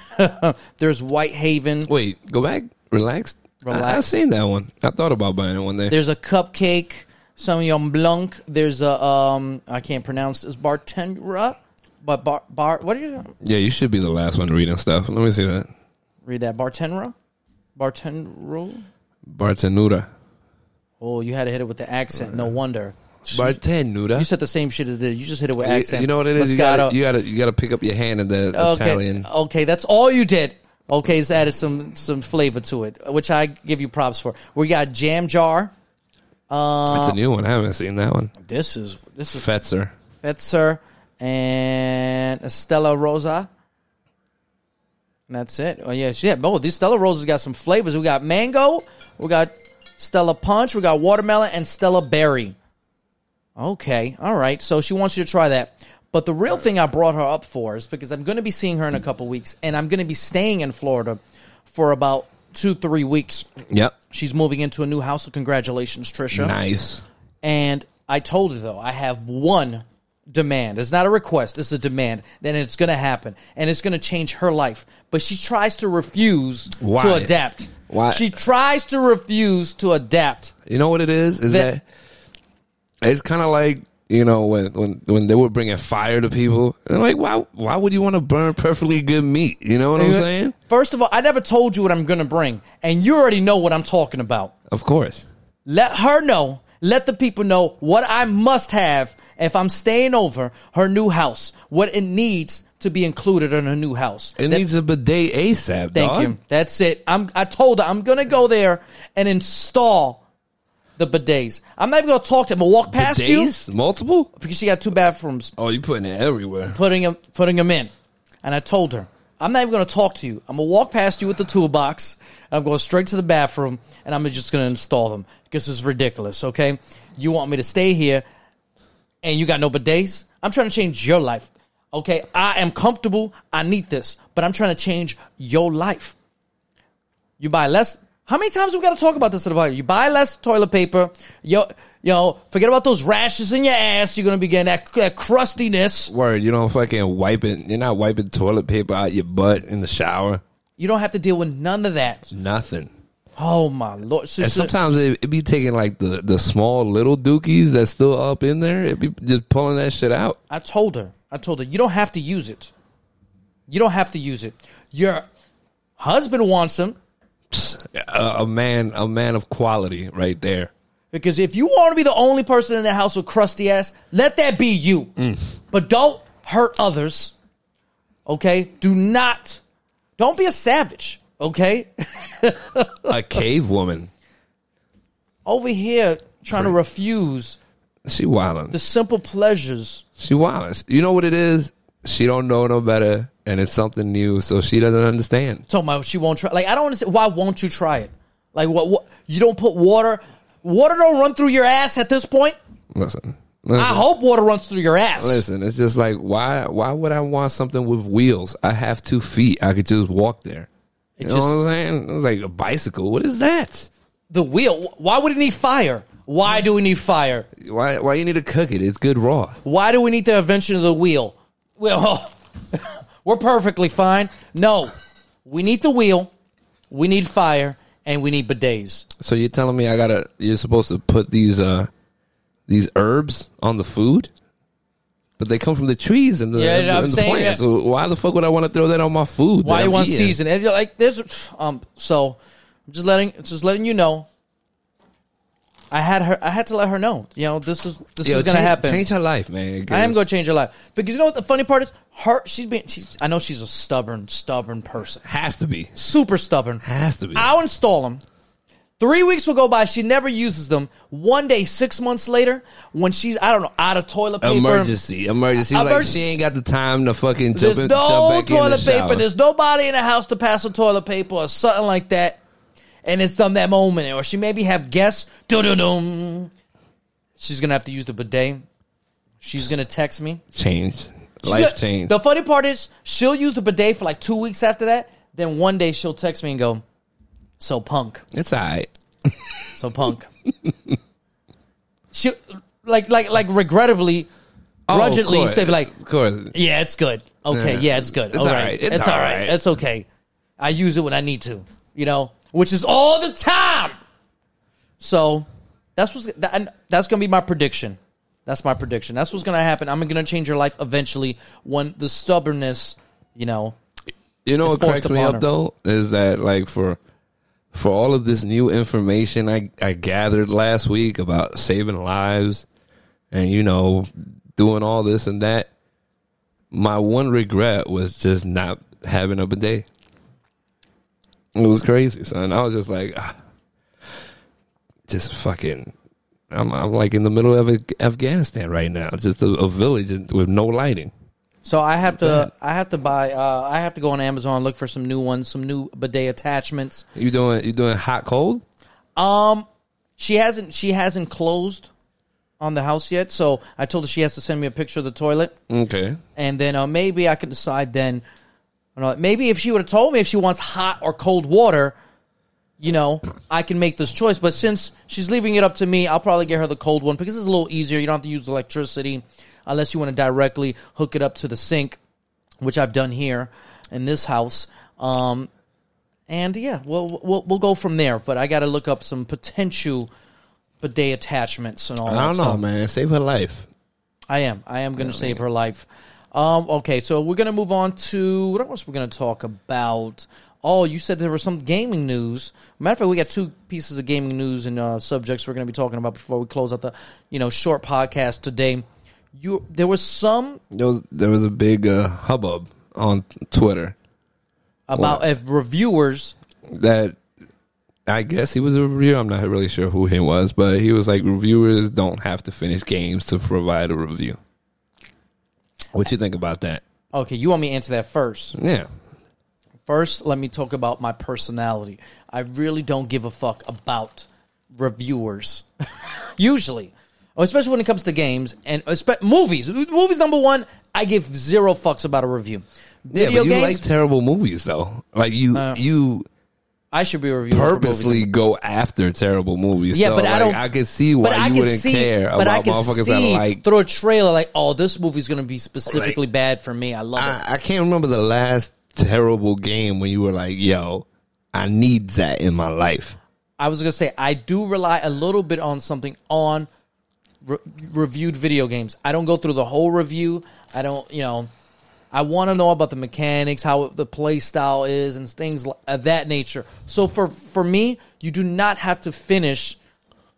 there's Whitehaven. Wait, go back. Relax. I, have seen that one. I thought about buying it one day. There's a cupcake. Sauvignon Blanc. There's a um. I can't pronounce this. Bartendra. But bar bar. What are you yeah, you should be the last one reading stuff. Let me see that. read that? Bartendra. Bartendro. Bartenuda. Oh, you had to hit it with the accent. No wonder. Bartenuda. You said the same shit as did. You just hit it with You- accent. You know what it is? You Moscato. gotta, you gotta you gotta pick up your hand in the okay. Italian. Okay, that's all you did. Okay, it's added some some flavor to it, which I give you props for. We got jam jar. It's a uh, new one. I haven't seen that one. This is this is Fetzer. Fetzer and Stella Rosa. And that's it. Oh yeah, yeah. Oh, these Stella Rosas got some flavors. We got mango, we got Stella Punch, we got watermelon, and Stella Berry. Okay, all right. So she wants you to try that. But the real thing I brought her up for is because I'm going to be seeing her in a couple weeks, and I'm going to be staying in Florida for about two, three weeks. Yep. She's moving into a new house, so congratulations, Trisha. Nice. And I told her though, I have one demand. It's not a request, it's a demand. Then it's going to happen and it's going to change her life. But she tries to refuse Why? to adapt. Why- She tries to refuse to adapt. You know what it is? Is That- that, it's kind of like you know when when when they were bringing fire to people. And like, why why would you want to burn perfectly good meat? You know what I'm saying? First of all, I never told you what I'm going to bring, and you already know what I'm talking about. Of course. Let her know. Let the people know what I must have if I'm staying over her new house. What it needs to be included in her new house. It That- needs a bidet ASAP. Thank dog. you. That's it. I'm. I told her I'm gonna go there and install the bidets. I'm not even gonna talk to him. I'll walk past you Multiple? because she got two bathrooms. Oh, you putting it everywhere. Putting them, putting them in. And I told her I'm not even gonna talk to you. I'm gonna walk past you with the toolbox. I'm going straight to the bathroom and I'm just gonna install them because it's ridiculous. Okay, you want me to stay here and you got no bidets? I'm trying to change your life. Okay, I am comfortable. I need this, but I'm trying to change your life. You buy less. How many times we got to talk about this in the? You buy less toilet paper. Yo, yo, forget about those rashes in your ass. You're gonna be getting that, that crustiness. Word, you don't fucking wipe it. You're not wiping toilet paper out your butt in the shower. You don't have to deal with none of that. Nothing. Oh my lord! So- And sometimes it, it be taking like the, the small little dookies that's still up in there. It be just pulling that shit out. I told her. I told her you don't have to use it. You don't have to use it. Your husband wants them A, a man, a man of quality, right there. because if you want to be the only person in the house with crusty ass, let that be you. Mm. But don't hurt others. Okay? Do not. Don't be a savage. Okay? A cave woman. Over here trying to refuse She wildin'. the simple pleasures. She wildin'. You know what it is? She don't know no better, and it's something new, so she doesn't understand. So about she won't try. Like I don't understand. Why won't you try it? Like what? What? You don't put water. Water don't run through your ass at this point. Listen. listen. I hope water runs through your ass. Listen, it's just like why why would I want something with wheels? I have two feet. I could just walk there. You It know just- what I'm saying? It's like a bicycle. What is that? The wheel. Why would it need fire? Why do we need fire? Why why you need to cook it? It's good raw. Why do we need the invention of the wheel? Well, we're perfectly fine. No, we need the wheel. We need fire, and we need bidets. So you're telling me I gotta you're supposed to put these uh these herbs on the food? But they come from the trees and the, Yeah, and I'm and the saying plants. that- So why the fuck would I want to throw that on my food? Why you want eating? season? And you're like, there's um. So, I'm just letting just letting you know. I had her. I had to let her know. You know, this is this Yo, is gonna change- happen. Change her life, man. I am going to change her life because you know what the funny part is? Her, she's been. She's, I know she's a stubborn, stubborn person. Has to be. Super stubborn. Has to be. I'll install them. Three weeks will go by. She never uses them. One day, six months later, when she's I don't know out of toilet paper, Emergency, emergency. Like she ain't got the time to fucking jump, there's in, no jump back in toilet the paper. shower. There's nobody in the house to pass the toilet paper or something like that. And it's done that moment, or she maybe have guests. Dum She's gonna have to use the bidet. She's gonna text me. change, life change. The funny part is, she'll use the bidet for like two weeks after that. Then one day she'll text me and go, "So punk." it's all right. So punk. she like like like regrettably, Oh, grudgingly say like, of course. yeah, it's good. Okay, Yeah. it's good. It's all right. It's all right. It's okay. I use it when I need to, you know, which is all the time. So that's what's that, and that's gonna be my prediction. That's my prediction. That's what's gonna happen. I'm gonna change your life eventually when the stubbornness, you know, You know what cracks me up her. though is that like for for all of this new information I I gathered last week about saving lives and you know doing all this and that, my one regret was just not having a bidet. It was crazy, son. I was just like, ah, just fucking. I'm I'm like in the middle of Afghanistan right now, just a, a village with no lighting. So I have to. I have to buy uh, I have to go on Amazon look for some new ones, some new bidet attachments. You doing you doing hot cold? Um she hasn't she hasn't closed on the house yet, so I told her she has to send me a picture of the toilet Okay. and then uh, maybe I can decide then know, maybe if she would have told me if she wants hot or cold water, you know, I can make this choice. But since she's leaving it up to me, I'll probably get her the cold one because it's a little easier. You don't have to use electricity unless you want to directly hook it up to the sink, which I've done here in this house. Um, and yeah, we'll we'll, we'll go from there. But I got to look up some potential bidet attachments and all. That. I don't know, stuff. man. Save her life. I am. I am going to save her life. Um, okay, so we're going to move on to what else we're going to talk about. Oh, you said there was some gaming news. Matter of fact, we got two pieces of gaming news and uh, subjects we're going to be talking about before we close out the you know short podcast today. You there was some There was there was a big uh, hubbub on Twitter about if reviewers. that I guess he was a reviewer. I'm not really sure who he was, but he was like, reviewers don't have to finish games to provide a review. What you think about that? Okay, you want me to answer that first? Yeah, First, let me talk about my personality. I really don't give a fuck about reviewers. Usually. Especially when it comes to games and espe- movies. Movies number one, I give zero fucks about a review. yeah, but you games, like terrible movies though. Like you Uh, you I should be reviewing purposely go after terrible movies. Yeah, So, but I like, don't- I can see why But I you wouldn't see, care but I can motherfuckers see that like. through a trailer like, oh, this movie's gonna be specifically Like, bad for me. I love it. I, I can't remember the last terrible game when you were like, "Yo, I need that in my life." I was gonna say I do rely a little bit on something on re- reviewed video games. I don't go through the whole review. I don't, you know, I want to know about the mechanics, how the play style is, and things of uh, that nature. So for for me, you do not have to finish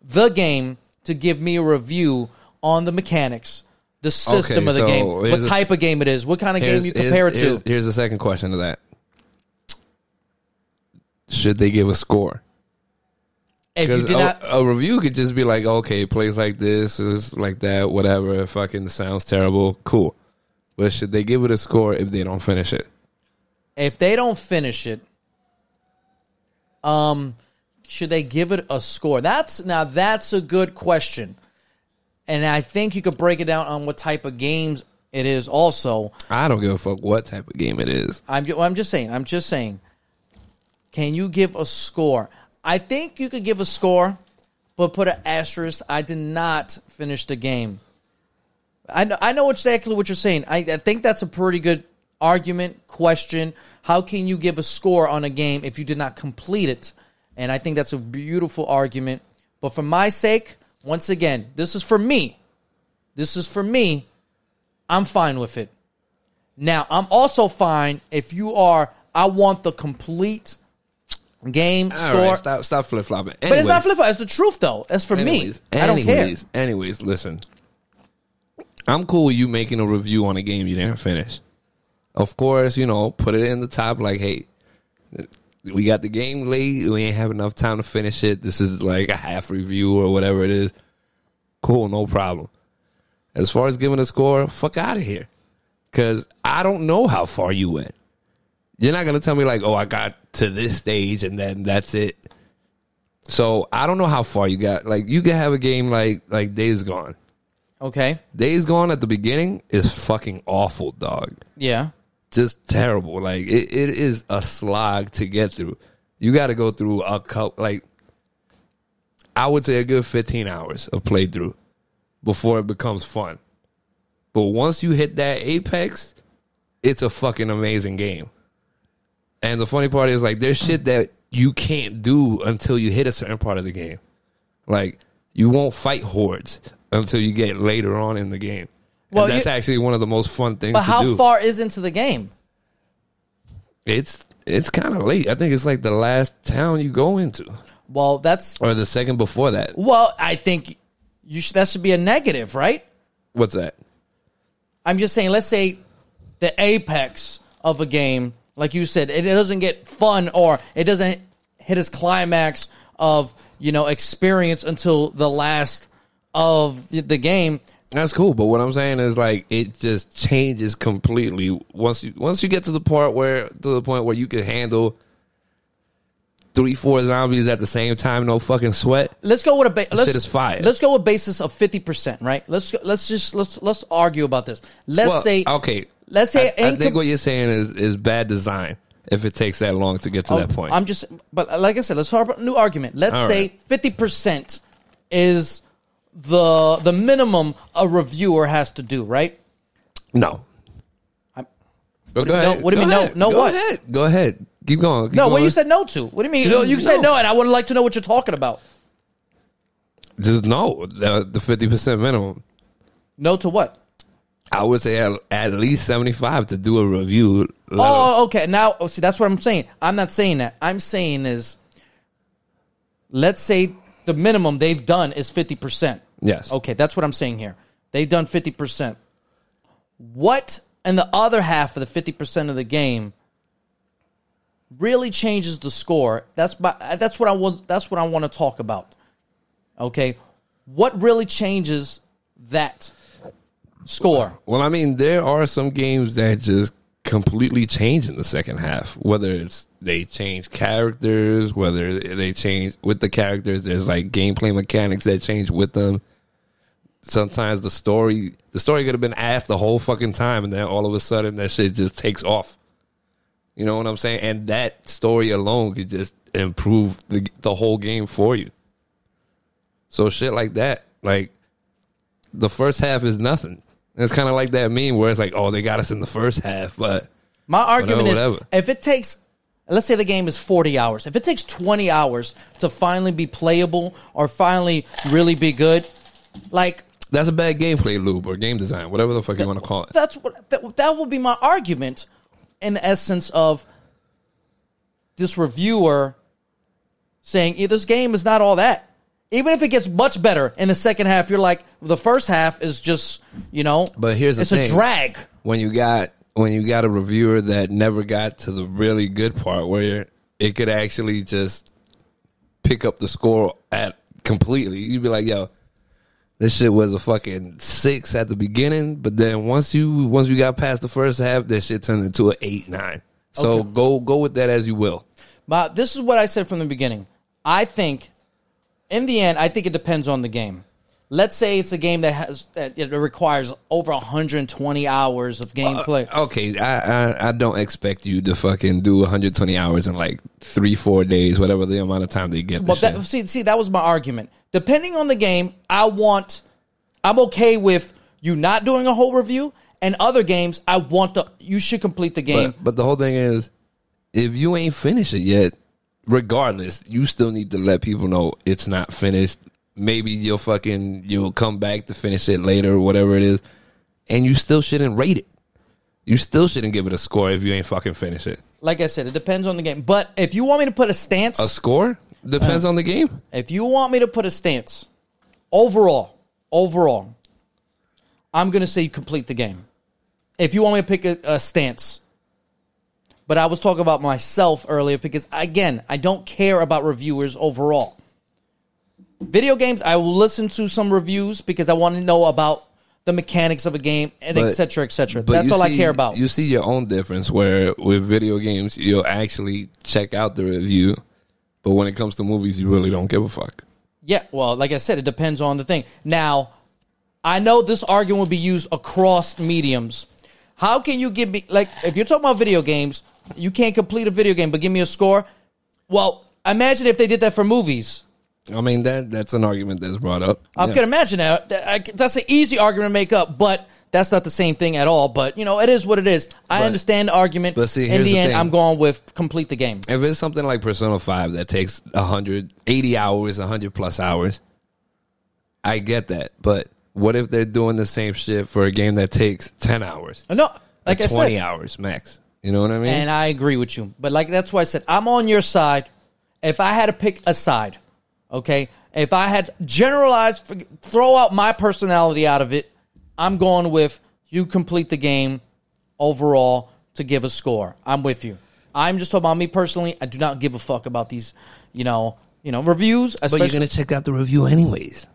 the game to give me a review on the mechanics, the system of the so game, what here's a- type of game it is, what kind of game Here's, you here's- compare it to. here's the second question to that: Should they give a score? If you Because did a, not, a review could just be like, okay, it plays like this, is like that, whatever. It fucking sounds terrible. Cool. But should they give it a score if they don't finish it? if they don't finish it, um, should they give it a score? That's now that's a good question, and I think you could break it down on what type of games it is. Also, I don't give a fuck what type of game it is. I'm ju- well, I'm just saying. I'm just saying. Can you give a score? I think you could give a score, but put an asterisk. I did not finish the game. I know, I know exactly what you're saying. I, I think that's a pretty good argument, question. How can you give a score on a game if you did not complete it? And I think that's a beautiful argument. But for my sake, once again, this is for me. This is for me. I'm fine with it. Now, I'm also fine if you are, I want the complete game All score. right, stop, stop flip flopping. but it's not flip flop. It's the truth, though. That's for Anyways, me. I don't care. anyways, Anyways, listen. I'm cool with you making a review on a game you didn't finish. Of course, you know, put it in the top like, hey, we got the game late. We ain't have enough time to finish it. This is like a half review or whatever it is. Cool, no problem. As far as giving a score, fuck out of here. Cause I don't know how far you went. You're not gonna tell me like, oh, I got to this stage and then that's it. So I don't know how far you got. Like you can have a game like like Days Gone. Okay. Days Gone at the beginning is fucking awful, dog. Yeah. Just terrible. Like it, it is a slog to get through. You got to go through a couple. Like I would say a good fifteen hours of playthrough before it becomes fun. But once you hit that apex, it's a fucking amazing game. And the funny part is like there's shit that you can't do until you hit a certain part of the game. Like you won't fight hordes until you get later on in the game. Well, and that's you- actually one of the most fun things But how do. far is into the game? It's it's kind of late. I think it's like the last town you go into, Well, that's or the second before that. well. I think you should, that should be a negative, right? What's that? I'm just saying. Let's say the apex of a game, like you said, it doesn't get fun or it doesn't hit its climax of you know experience until the last of the game. That's cool, but what I'm saying is like it just changes completely once you once you get to the part where to the point where you can handle three four zombies at the same time, no fucking sweat. Let's go with a ba- let's, shit is fire. Let's go with basis of fifty percent, right? Let's go, let's just let's let's argue about this. Let's Well, say okay. let's say I, I think what you're saying is is bad design if it takes that long to get to oh, that point. Oh, I'm just, but like I said, let's have a new argument. Let's All say right. fifty percent is the the minimum a reviewer has to do, right? no. I'm- But do you mean no? What do you mean no? ahead. No Go what? ahead. Go ahead. Keep going. Keep No, going. what you said no to? What do you mean? Just you said no. no, and I would like to know what you're talking about. Just no. The fifty percent minimum. No to what? I would say at, at least seventy five to do a review. let Oh, okay. Now, oh, see, that's what I'm saying. I'm not saying that. I'm saying is, let's say the minimum they've done is 50%. Yes. Okay, that's what I'm saying here. They've done 50%. What and the other half of the 50% of the game really changes the score? That's my, that's what I was that's what I want to talk about. Okay? What really changes that score? Well, I mean, there are some games that just completely change in the second half. Whether it's they change characters, whether they change with the characters, there's like gameplay mechanics that change with them. Sometimes the story, the story could have been asked the whole fucking time, and then all of a sudden that shit just takes off. You know what I'm saying? And that story alone could just improve the the whole game for you. So shit like that, like the first half is nothing. It's kind of like that meme where it's like, oh, they got us in the first half, but My argument Whatever, is whatever. if it takes let's say the game is 40 hours. If it takes 20 hours to finally be playable or finally really be good, like that's a bad gameplay loop or game design, whatever the fuck you want to call it. that's what that, that will be my argument in the essence of this reviewer saying "Yeah, this game is not all that. Even if it gets much better in the second half, you're like the first half is just you know. But here's the it's thing. a drag. When you got when you got a reviewer that never got to the really good part where it could actually just pick up the score at completely, you'd be like, yo. This shit was a fucking six at the beginning, but then once you once you got past the first half, that shit turned into an eight nine. So Okay. go go with that as you will. But this is what I said from the beginning. I think, in the end, I think it depends on the game. Let's say it's a game that has that it requires over 120 hours of uh, gameplay. Okay, I, I I don't expect you to fucking do 120 hours in like three four days, whatever the amount of time they get. well, that, see, see, that was my argument. Depending on the game, I want, I'm okay with you not doing a whole review. And other games, I want the you should complete the game. But, but the whole thing is, if you ain't finished it yet, regardless, you still need to let people know it's not finished. Maybe you'll fucking you'll come back to finish it later, or whatever it is, and you still shouldn't rate it. You still shouldn't give it a score if you ain't fucking finish it. like I said, it depends on the game. But if you want me to put a stance, A score depends uh, on the game. If you want me to put a stance, overall, overall, I'm going to say you complete the game. If you want me to pick a, a stance, but I was talking about myself earlier because again, I don't care about reviewers overall. Video games, I will listen to some reviews because I want to know about the mechanics of a game and But- et cetera, et cetera. But That's you all I see- care about. You see your own difference where with video games you'll actually check out the review, but when it comes to movies you really don't give a fuck. Yeah, well, like I said, it depends on the thing. Now, I know this argument will be used across mediums. How can you give me like if you're talking about video games, you can't complete a video game, but give me a score? Well, imagine if they did that for movies. I mean that that's an argument that's brought up. I Yeah. can imagine that. That's an easy argument to make up, but that's not the same thing at all. But you know, it is what it is. I But- understand the argument. but see, in the, the end, thing. I'm going with complete the game. If it's something like Persona 5 that takes 180 hours, 100 plus hours, I get that. But what if they're doing the same shit for a game that takes 10 hours? No, like or I 20 said, hours max. You know what I mean? And I agree with you. But like that's why I said I'm on your side. If I had to pick a side, okay? If I had generalized throw out my personality out of it, I'm going with you complete the game overall to give a score. I'm with you. I'm just talking about me personally. I do not give a fuck about these, you know, you know, reviews, but you're going to check out the review anyways.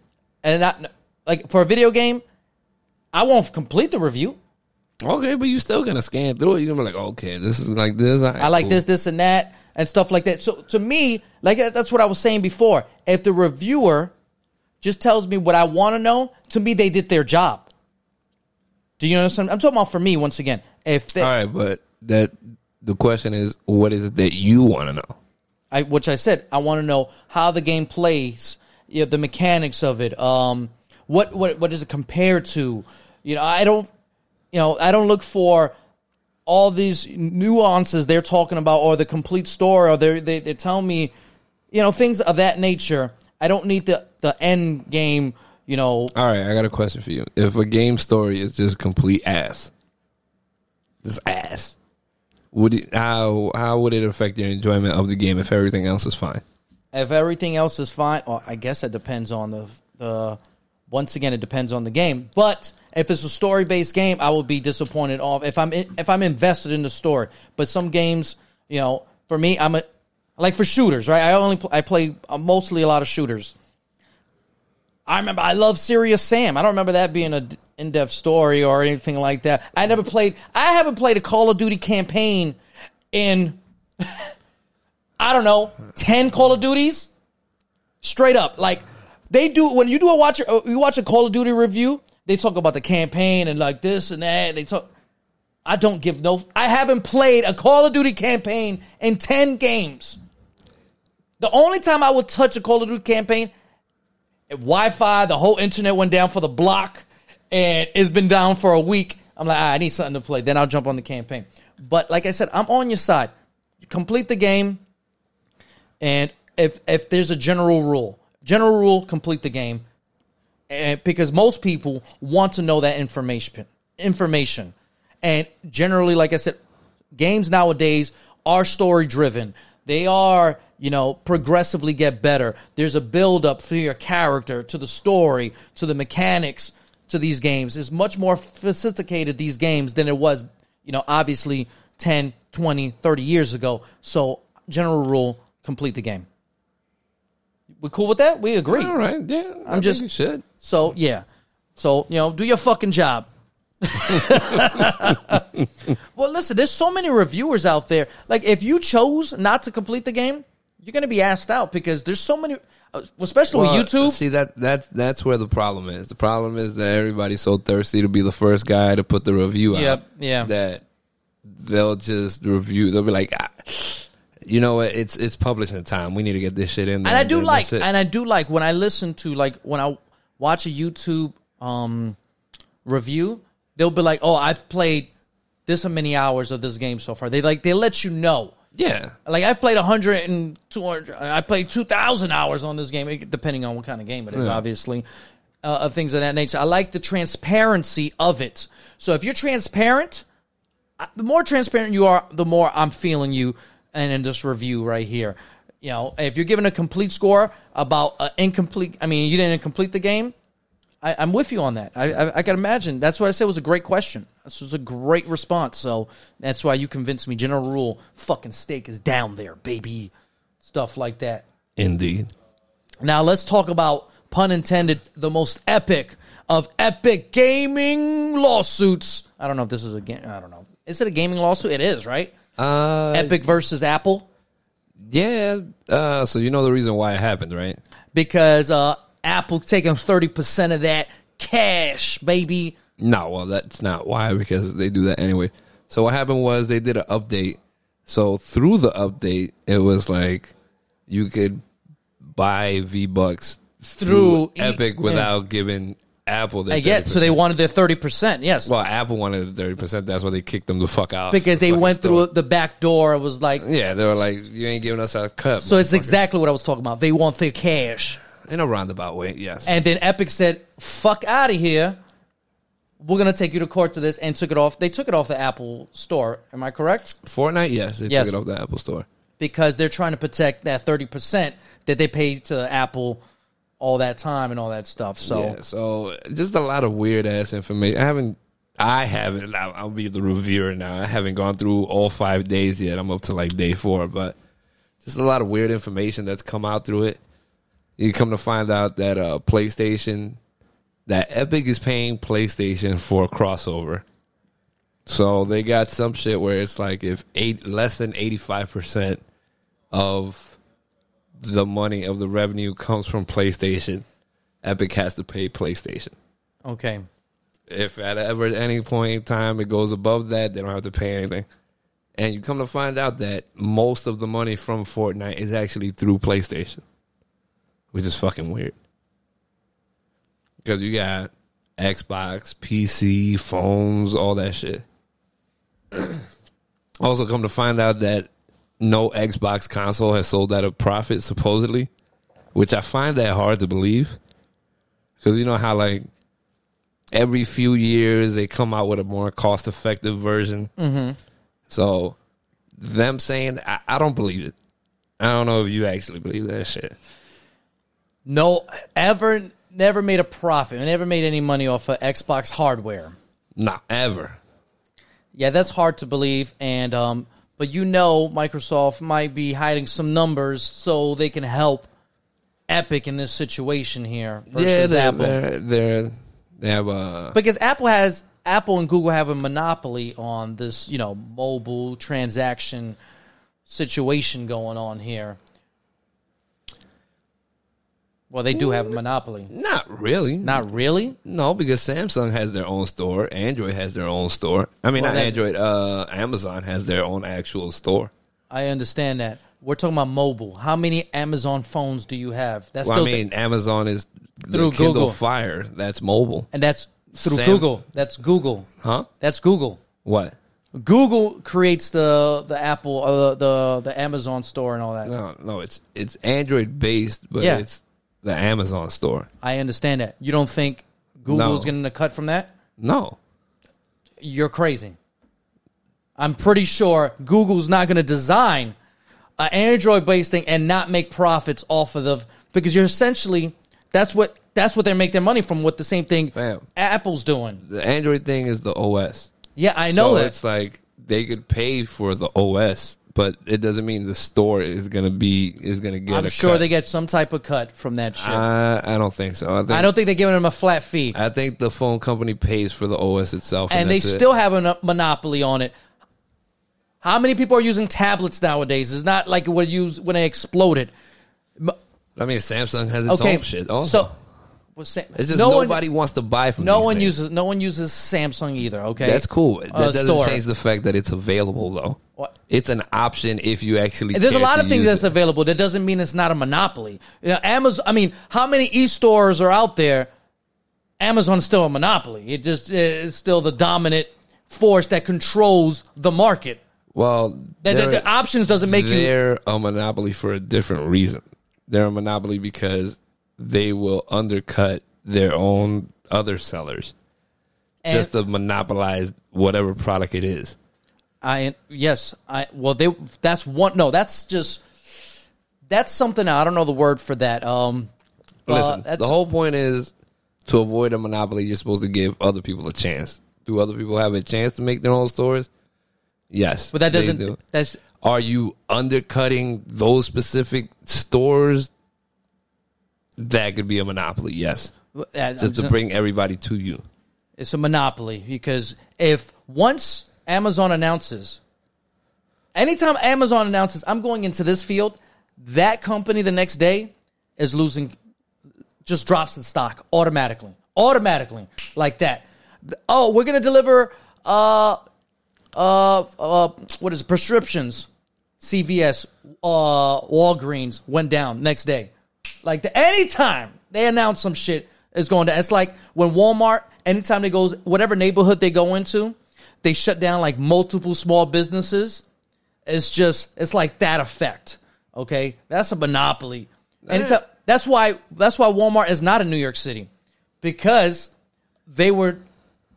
and not like for a video game, I won't complete the review. Okay, but you still going to scan through it. You're going to be like, okay, this is like this. Right, I like cool. this, this, and that, and stuff like that. So to me, like that's what I was saying before. If the reviewer just tells me what I want to know, to me they did their job. Do you understand? I'm talking about for me once again. If they, All right, but that the question is, what is it that you want to know? I, which I said, I want to know how the game plays, you know, the mechanics of it. Um, what what what does it compare to? You know, I don't, you know, I don't look for all these nuances they're talking about, or the complete story, or they're they, they're telling me, you know, things of that nature. I don't need the the end game. You know, All right, I got a question for you. If a game story is just complete ass, just ass, would it, how how would it affect your enjoyment of the game if everything else is fine? if everything else is fine, well, I guess it depends on the the. Once again, it depends on the game. But if it's a story based game, I will be disappointed off if I'm in, if I'm invested in the story. But some games, you know, for me, I'm a like for shooters, right? I only pl- I play uh, mostly a lot of shooters. I remember I love Serious Sam. I don't remember that being a in depth story or anything like that. I never played. I haven't played a Call of Duty campaign in I don't know ten Call of Duties. Straight up, like they do when you do a watch you watch a Call of Duty review. They talk about the campaign and like this and that. They talk. I don't give no. I haven't played a Call of Duty campaign in ten games. The only time I would touch a Call of Duty campaign, Wi-Fi, the whole internet went down for the block, and it's been down for a week. I'm like, ah, I need something to play. Then I'll jump on the campaign. But like I said, I'm on your side. Complete the game, and if if there's a general rule, general rule, complete the game, and because most people want to know that information. Information, and generally, like I said, games nowadays are story driven. They are, you know, progressively get better. There's a build up through your character, to the story, to the mechanics, to these games. is much more sophisticated, these games, than it was, you know, obviously 10, 20, 30 years ago. So, general rule, complete the game. We cool with that? We agree. All right, yeah, I think just- you should. So yeah. So, you know, do your fucking job. well, listen, there's so many reviewers out there. Like, if you chose not to complete the game, you're going to be asked out because there's so many, uh, especially Well, with YouTube. See that that's that's where the problem is. The problem is that everybody's so thirsty to be the first guy to put the review out. Yep, yeah. That they'll just review. They'll be like, ah, you know what? It's it's publishing time. We need to get this shit in there. and I do like, and I do like when I listen to like when I watch a YouTube um review, they'll be like, "Oh, I've played this many hours of this game so far." They like they let you know. yeah. Like I've played 100 and 200. I played 2,000 hours on this game, depending on what kind of game it is, Yeah. obviously, uh, of things of that nature. I like the transparency of it. So if you're transparent, uh, the more transparent you are, the more I'm feeling you. And in this review right here, you know, if you're given a complete score about uh, incomplete, I mean, you didn't complete the game. I, I'm with you on that. I, I, I can imagine. That's what I said was a great question. This was a great response. So that's why you convinced me. General rule: fucking steak is down there, baby. Stuff like that. Indeed. Now let's talk about pun intended, the most epic of epic gaming lawsuits. I don't know if this is a game. I don't know. Is it a gaming lawsuit? It is, right? Uh, Epic versus Apple yeah. Uh, so you know the reason why it happened, right? because uh, Apple taking thirty percent of that cash, baby. No, well, that's not why because they do that anyway. So what happened was they did an update. So through the update, it was like you could buy V Bucks Through through, e- Epic yeah. without giving Apple their I get. So they wanted their thirty percent. Yes. Well, Apple wanted thirty percent. That's why they kicked them the fuck out. because they went store. through the back door. It was like, Yeah, they were like, "You ain't giving us our cut." so it's exactly what I was talking about. They want their cash, in a roundabout way. Yes, and then Epic said, "Fuck out of here." We're gonna take you to court to this, and took it off. They took it off the Apple Store. Am I correct? Fortnite. Yes, they Yes. took it off the Apple Store. Because they're trying to protect that thirty percent that they paid to Apple all that time and all that stuff. So Yeah, so just a lot of weird ass information. I haven't, I haven't. I'll, I'll be the reviewer now. I haven't gone through all five days yet. I'm up to like day four, but just a lot of weird information that's come out through it. You come to find out that uh, PlayStation, that Epic is paying PlayStation for a crossover. So they got some shit where it's like if eight less than eighty five percent of the money of the revenue comes from PlayStation, Epic has to pay PlayStation. okay, If at ever any point in time it goes above that, they don't have to pay anything. And you come to find out that most of the money from Fortnite is actually through PlayStation, which is fucking weird. Because you got Xbox, PC, phones, all that shit. Also, come to find out that no Xbox console has sold at a profit, supposedly, which I find that hard to believe. Because you know how, like, every few years they come out with a more cost effective version. Mm-hmm. So, them saying, I, I don't believe it. I don't know if you actually believe that shit. No, ever, never made a profit. Never made any money off of Xbox hardware. Not ever. Yeah, that's hard to believe. And um, but you know, Microsoft might be hiding some numbers so they can help Epic in this situation here versus yeah, they're, Apple. they're, they're they have a because Apple has Apple and Google have a monopoly on this, you know, mobile transaction situation going on here. Well, they do have a monopoly. not really. Not really. No, because Samsung has their own store, Android has their own store. I mean, Well, not that- Android. Uh, Amazon has their own actual store. I understand that. We're talking about mobile. How many Amazon phones do you have? That's Well, I mean, Amazon is the Through Kindle Google. Fire. That's mobile, and that's through Sam- Google. That's Google. huh? That's Google. What? Google creates the the Apple uh, the the Amazon store and all that. No, no. It's it's Android based, but Yeah. it's the Amazon store. I understand that. You don't think Google's No. getting a cut from that? No, You're crazy. I'm pretty sure Google's not going to design an Android based thing and not make profits off of the because you're essentially that's what that's what they make their money from. What the same thing Bam. Apple's doing. the Android thing is the OS. Yeah, I know so that. It's like they could pay for the OS, but it doesn't mean the store is gonna be is gonna get. I'm sure cut. they get some type of cut from that shit. I, I don't think so. I, think, I don't think they're giving them a flat fee. I think the phone company pays for the OS itself, and, and they that's it. still have a monopoly on it. How many people are using tablets nowadays? It's not like it was used when they exploded. I mean, Samsung has its Okay, own shit. Also, so well, Sam- it's just no nobody wants to buy from. no these one things. uses no one uses Samsung either. Okay, That's cool. That Uh, doesn't store. change the fact that it's available, though. What? It's an option if you actually. There's a care lot to of things use that's it. available. That doesn't mean it's not a monopoly. You know, Amazon. I mean, how many e-stores are out there? Amazon's still a monopoly. It just it's still the dominant force that controls the market. Well, The, the- the options doesn't make you. they're a monopoly for a different reason. They're a monopoly because they will undercut their own other sellers and- just to monopolize whatever product it is. I yes, I well they that's one no that's just that's something I don't know the word for that. Um, uh, Listen, that's, the whole point is to avoid a monopoly. You're supposed to give other people a chance. Do other people have a chance to make their own stores? Yes, but that doesn't do. that's Are you undercutting those specific stores? That could be a monopoly. Yes, just to bring everybody to you. it's a monopoly because if once Amazon announces, anytime Amazon announces I'm going into this field, that company the next day is losing, just drops the stock automatically, automatically like that. Oh, we're gonna deliver uh uh uh what is it, prescriptions? CVS, uh, Walgreens went down next day. Like the, anytime they announce some shit is going down, it's like when Walmart, anytime they go, whatever neighborhood they go into, they shut down like multiple small businesses. It's just, it's like that effect. Okay, that's a monopoly, and it's a, that's why that's why Walmart is not in New York City because they were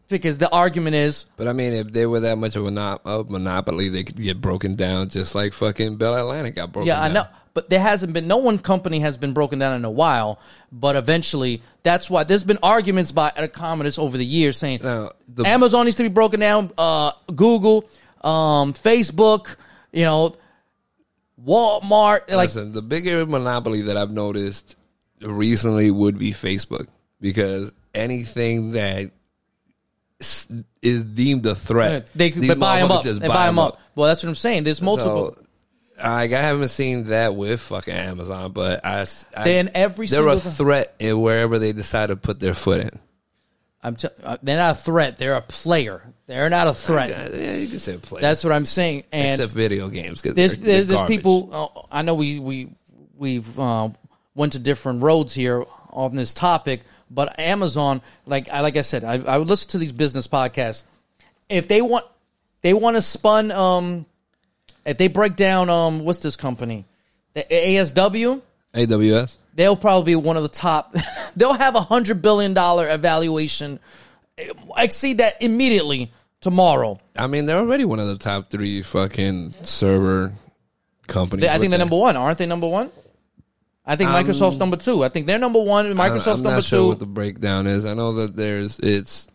because the argument is But I mean, if they were that much of a, monop- a monopoly, they could get broken down just like fucking Bell Atlantic got broken Yeah, down. I know. But there hasn't been no one company has been broken down in a while. But eventually, that's why there's been arguments by economists over the years saying Now, the- Amazon needs to be broken down. Uh, Google, um, Facebook, you know, Walmart. Like Listen, the bigger monopoly that I've noticed recently would be Facebook because anything that s- is deemed a threat, they, these buy them motherfuckers up. They buy them up. Well, that's what I'm saying. There's multiple. So, like, I haven't seen that with fucking Amazon, but I, I- They're in every they're a th- threat in wherever they decide to put their foot in. I'm t- uh, they're not a threat. They're a player. They're not a threat. Yeah, yeah, you can say play. That's what I'm saying. And except video games because there's they're, there's, there's people. Uh, I know we we we've uh, went to different roads here on this topic, but Amazon, like I like I said, I, I listen to these business podcasts. If they want, they want to spun. Um, if they break down, um, what's this company? The ASW. AWS. They'll probably be one of the top. they'll have a hundred billion dollar evaluation. Exceed that immediately tomorrow. I mean, they're already one of the top three fucking server companies. They- I think they're that. number one, aren't they? Number one. I think Microsoft's number two. I think they're number one. Microsoft's I'm number sure two. what the breakdown is. I know that there's it's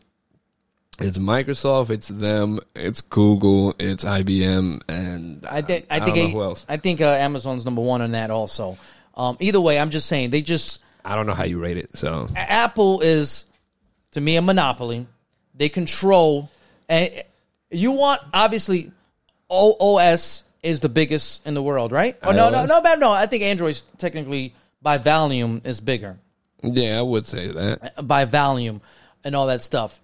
it's Microsoft, it's them, it's Google, it's IBM, and I think I, I think don't know A- who else. I think uh, Amazon's number one on that also. Um, either way, I'm just saying they just I don't know how you rate it. So Apple is to me a monopoly. They control, and you want obviously iOS is the biggest in the world, right? Oh no, no, iOS? no. No, I think Android's technically by volume is bigger yeah, I would say that. by volume and all that stuff.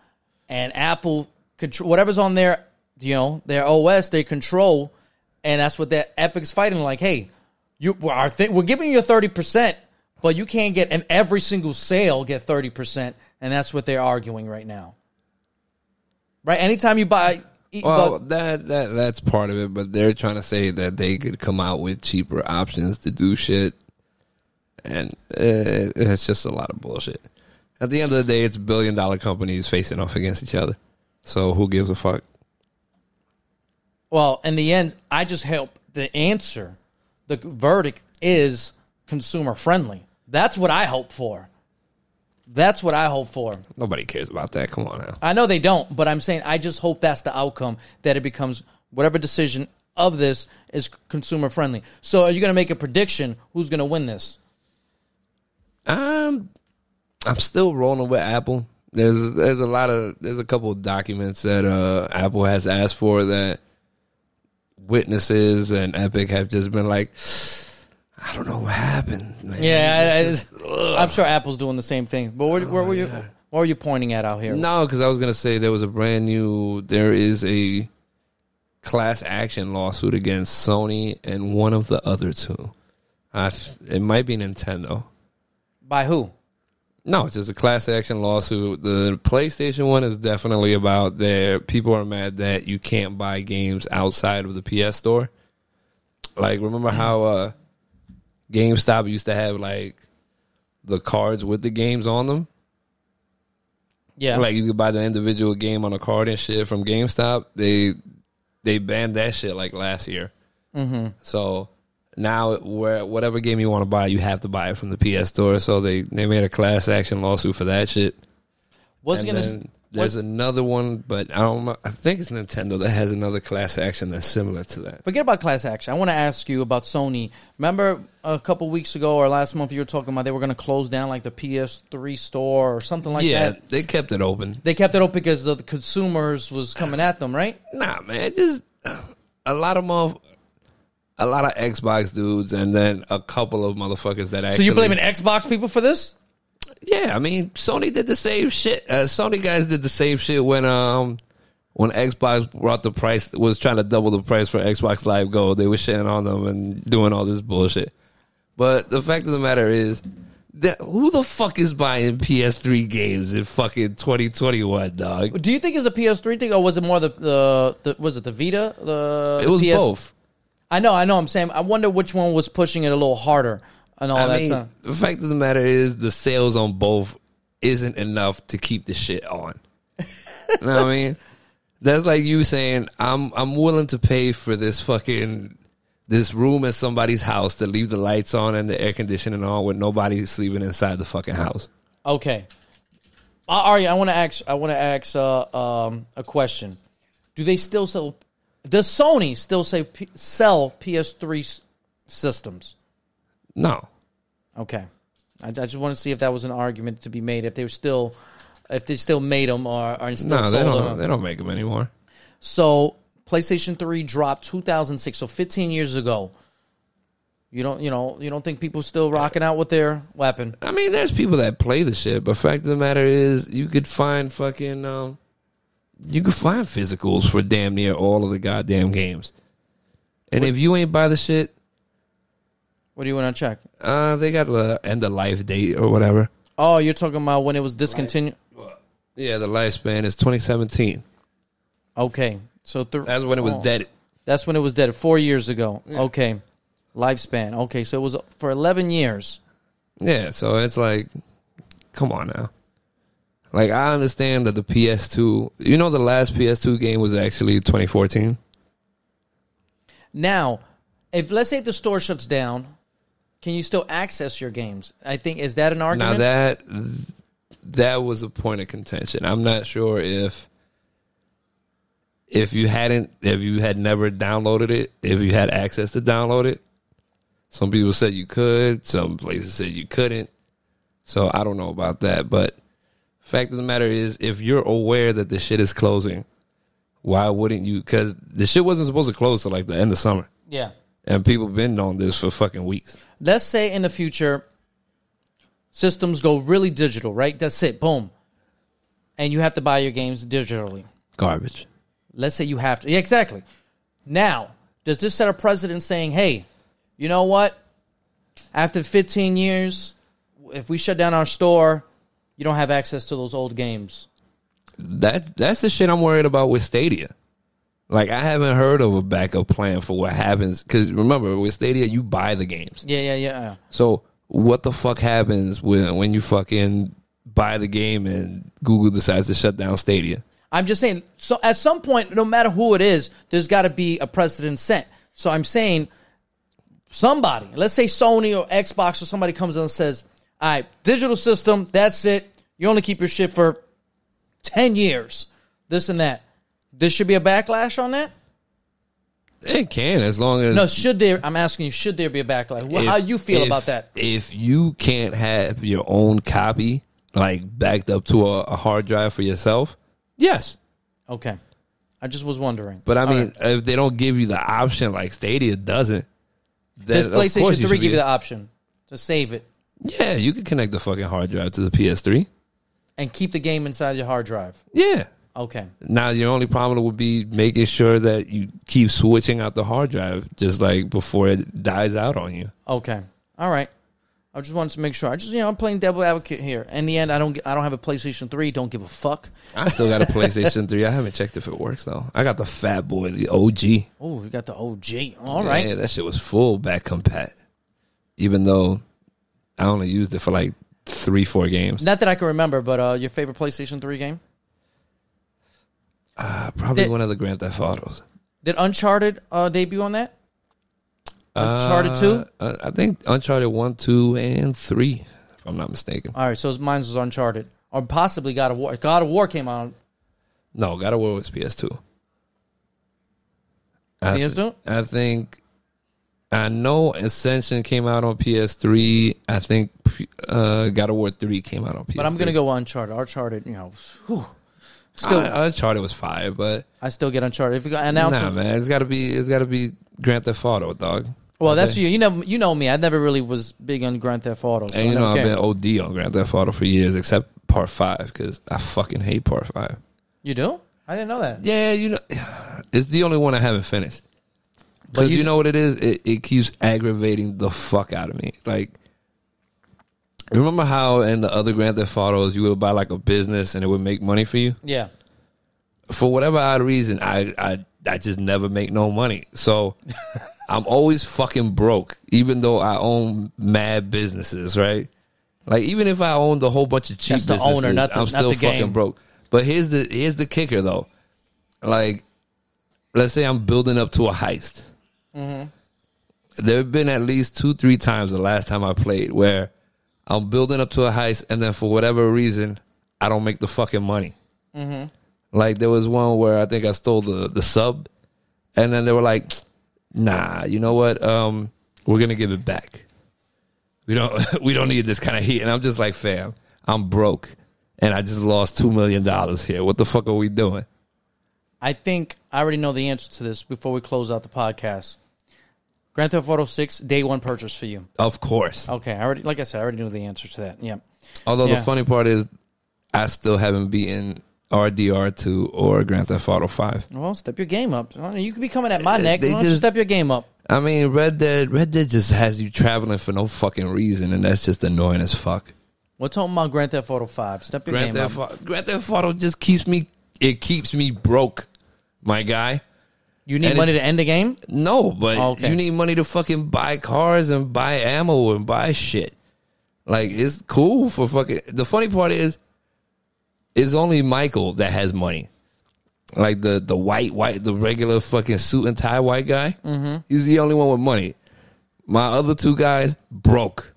And Apple control whatever's on their, you know, their OS they control, and that's what that Epic's fighting. Like, hey, you our thing, we're giving you thirty percent, but you can't get in every single sale get thirty percent, and that's what they're arguing right now. Right? Anytime you buy, Well, but- that that that's part of it, but they're trying to say that they could come out with cheaper options to do shit, and uh, it's just a lot of bullshit. At the end of the day, it's billion dollar companies facing off against each other. So who gives a fuck? well, in the end, I just hope the answer, the verdict is consumer friendly. That's what I hope for. That's what I hope for. Nobody cares about that. Come on now. I know they don't, but I'm saying I just hope that's the outcome that it becomes whatever decision of this is consumer friendly. So are you going to make a prediction who's going to win this? Um, I'm still rolling with Apple. There's there's a lot of there's a couple of documents that uh Apple has asked for that witnesses and Epic have just been like, I don't know what happened. Man. Yeah, I, It's I, am sure Apple's doing the same thing. But where, where were you? What were you pointing at out here? No, because I was gonna say there was a brand new. There is a class action lawsuit against Sony and one of the other two. I it might be Nintendo. By who? No, it's just a class action lawsuit. The PlayStation one is definitely about there. People are mad that you can't buy games outside of the PS store. Like, remember how uh, GameStop used to have like the cards with the games on them? Yeah. Like you could buy the individual game on a card and shit from GameStop. They they banned that shit like last year. Mm-hmm. So now, where whatever game you want to buy, you have to buy it from the PS Store. So they they made a class action lawsuit for that shit. What's And to? there's another one, but I don't. I think it's Nintendo that has another class action that's similar to that. Forget about class action. I want to ask you about Sony. Remember a couple weeks ago or last month you were talking about they were going to close down like the PS3 store or something like yeah, that. Yeah, they kept it open. They kept it open because the consumers was coming at them, right? Nah, man, just a lot of more. A lot of Xbox dudes, and then a couple of motherfuckers that actually. So you blaming Xbox people for this? Yeah, I mean, Sony did the same shit. Uh, Sony guys did the same shit when um when Xbox brought the price was trying to double the price for Xbox Live Gold. They were shitting on them and doing all this bullshit. But the fact of the matter is that who the fuck is buying PS3 games in fucking 2021, dog? Do you think it's a PS3 thing or was it more the the, the was it the Vita? The It was PS? both. I know, I know. I'm saying I wonder which one was pushing it a little harder and all I that mean, stuff. the fact of the matter is the sales on both isn't enough to keep the shit on. you know what I mean? That's like you saying I'm I'm willing to pay for this fucking this room in somebody's house to leave the lights on and the air conditioning on with nobody sleeping inside the fucking house. Okay. Uh, Ari, I want to ask. I want to ask uh, um, a question. Do they still sell? Does Sony still say P- sell PS3 s- systems? No. Okay. I, I just want to see if that was an argument to be made. If they were still, if they still made them or are still No, they sold don't them. they don't make them anymore. So PlayStation 3 dropped 2006, so 15 years ago. You don't, you know, you don't think people still rocking out with their weapon? I mean, there's people that play the shit, but fact of the matter is, you could find fucking, um, you can find physicals for damn near all of the goddamn games. And if you ain't buy the shit, What do you want to check? uh, they got the end of life date or whatever. Oh, you're talking about when it was discontinued. Yeah, the lifespan is 2017. Okay, So th- That's when it was oh, dead. That's when it was dead. Four years ago. Okay, lifespan. Okay, so it was for eleven years. Yeah, so it's like, come on now. Like I understand that the PS2, you know, the last PS2 game was actually 2014. Now, if let's say if the store shuts down, can you still access your games? I think is that an argument? Now that that was a point of contention. I'm not sure if if you hadn't if you had never downloaded it, if you had access to download it. Some people said you could, some places said you couldn't. So I don't know about that, but fact of the matter is if you're aware that the shit is closing, why wouldn't you cuz the shit wasn't supposed to close till like the end of summer. yeah. And people been on this for fucking weeks. Let's say in the future, systems go really digital. Right. That's it. Boom. And you have to buy your games digitally. Garbage. Let's say you have to. Yeah, exactly. Now, does this set a precedent saying, hey, you know what? After 15 years, if we shut down our store, you don't have access to those old games. That that's the shit I'm worried about with Stadia. Like I haven't heard of a backup plan for what happens because remember with Stadia you buy the games. Yeah, yeah, yeah. So what the fuck happens when when you fucking buy the game and Google decides to shut down Stadia? I'm just saying. So at some point, no matter who it is, there's got to be a precedent set. So I'm saying somebody, let's say Sony or Xbox or somebody comes in and says, "All right, digital system, that's it. You only keep your shit for ten years. This and that." There should be a backlash on that. It can as long as No, should there? I'm asking you, should there be a backlash? Well, how you feel if- about that? If you can't have your own copy like backed up to a, a hard drive for yourself, yes. Okay, I just was wondering. But I mean, right. if they don't give you the option like Stadia doesn't, then does PlayStation course you Three give you the option to save it Yeah, you can connect the fucking hard drive to the PS3. and keep the game inside your hard drive? Yeah. Okay, Now your only problem would be making sure that you keep switching out the hard drive just like before it dies out on you. okay, all right. I just wanted to make sure. I just, you know, I'm playing devil advocate here. In the end, I don't, I don't have a PlayStation Three. Don't give a fuck. I still got a PlayStation 3. I haven't checked if it works though. I got the Fat Boy, the OG. Oh, you got the OG. All right. Yeah, that shit was full back compat. Even though I only used it for like three, four games. Not that I can remember, but uh, your favorite PlayStation Three game? Uh, probably Did- one of the Grand Theft Autos. Did Uncharted uh, debut on that? Uncharted Uh, 2? uh, I think Uncharted 1, 2, and 3, if I'm not mistaken. All right, so mine was Uncharted, or possibly God of War. God of War came out. No, God of War was PS2. I, th- PS2? I think I know Ascension came out on PS3. I think uh, God of War 3 came out on PS3. But I'm gonna go Uncharted. Uncharted, you know, whew. still, I, Uncharted was fire, but I still get Uncharted. If you got announced, nah, man, it's got to be it's got to be Grand Theft Auto, dog. well, that's you. You know, you know me. I never really was big on Grand Theft Auto. So And you know I've been OD on Grand Theft Auto for years, except Part Five because I fucking hate Part Five. You do? I didn't know that. Yeah, you know, it's the only one I haven't finished. But Because you- you know what it is? It, it keeps aggravating the fuck out of me. Like, remember how in the other Grand Theft Autos you would buy like a business and it would make money for you? Yeah. For whatever odd reason, I I, I just never make no money. So I'm always fucking broke, even though I own mad businesses, right? Like even if I owned a whole bunch of cheap That's the businesses, owner, not the- I'm not still the fucking game. broke. But here's the here's the kicker though. Like, let's say I'm building up to a heist. There have been at least two, three times the last time I played where I'm building up to a heist, and then for whatever reason, I don't make the fucking money. Like there was one where I think I stole the the sub, and then they were like, "Nah, you know what? Um, we're gonna give it back. We don't we don't need this kind of heat." And I'm just like, "Fam, I'm broke, and I just lost two million dollars here. What the fuck are we doing?" I think I already know the answer to this before we close out the podcast. Grand Theft Auto Six day one purchase for you. Of course. Okay, I already like I said, I already knew the answer to that. Yeah. Although Yeah. the funny part is, I still haven't beaten RDR two or Grand Theft Auto five. Well, step your game up. You could be coming at my neck. they Why don't you just- step your game up? I mean, Red Dead Red Dead just has you traveling for no fucking reason, and that's just annoying as fuck. We're talking about Grand Theft Auto Five. Step your Grand game Theft, up. Grand Theft Auto just keeps me it keeps me broke. my guy. You need And money to end the game. No, but Okay. you need money to fucking buy cars and buy ammo and buy shit. Like it's cool for fucking. The funny part is, it's only Michael that has money. Like the the white white the regular fucking suit and tie white guy. Mm-hmm. He's the only one with money. My other two guys broke.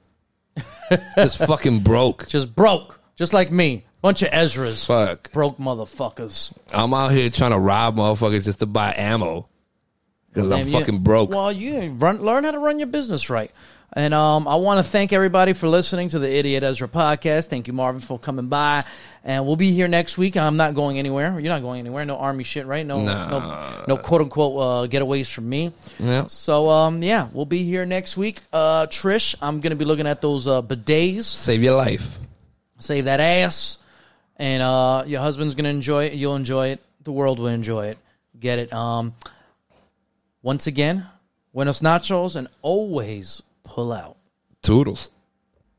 Just fucking broke. Just broke, just like me. Bunch of Ezras, Fuck. broke motherfuckers. I'm out here trying to rob motherfuckers just to buy ammo. Because I'm you- fucking broke. Well, you run, learn how to run your business right. And um, I want to thank everybody for listening to the Idiot Ezra podcast. Thank you, Marvin, for coming by. And we'll be here next week. I'm not going anywhere. You're not going anywhere. No army shit, right? No, Nah. no, no quote unquote uh, getaways from me. Yeah. So um, yeah, we'll be here next week. Uh, Trish, I'm gonna be looking at those uh, bidets. Save your life. Save that ass, and uh, your husband's gonna enjoy it. You'll enjoy it. The world will enjoy it. Get it? Um, once again, buenos nachos, and always pull out. Toodles.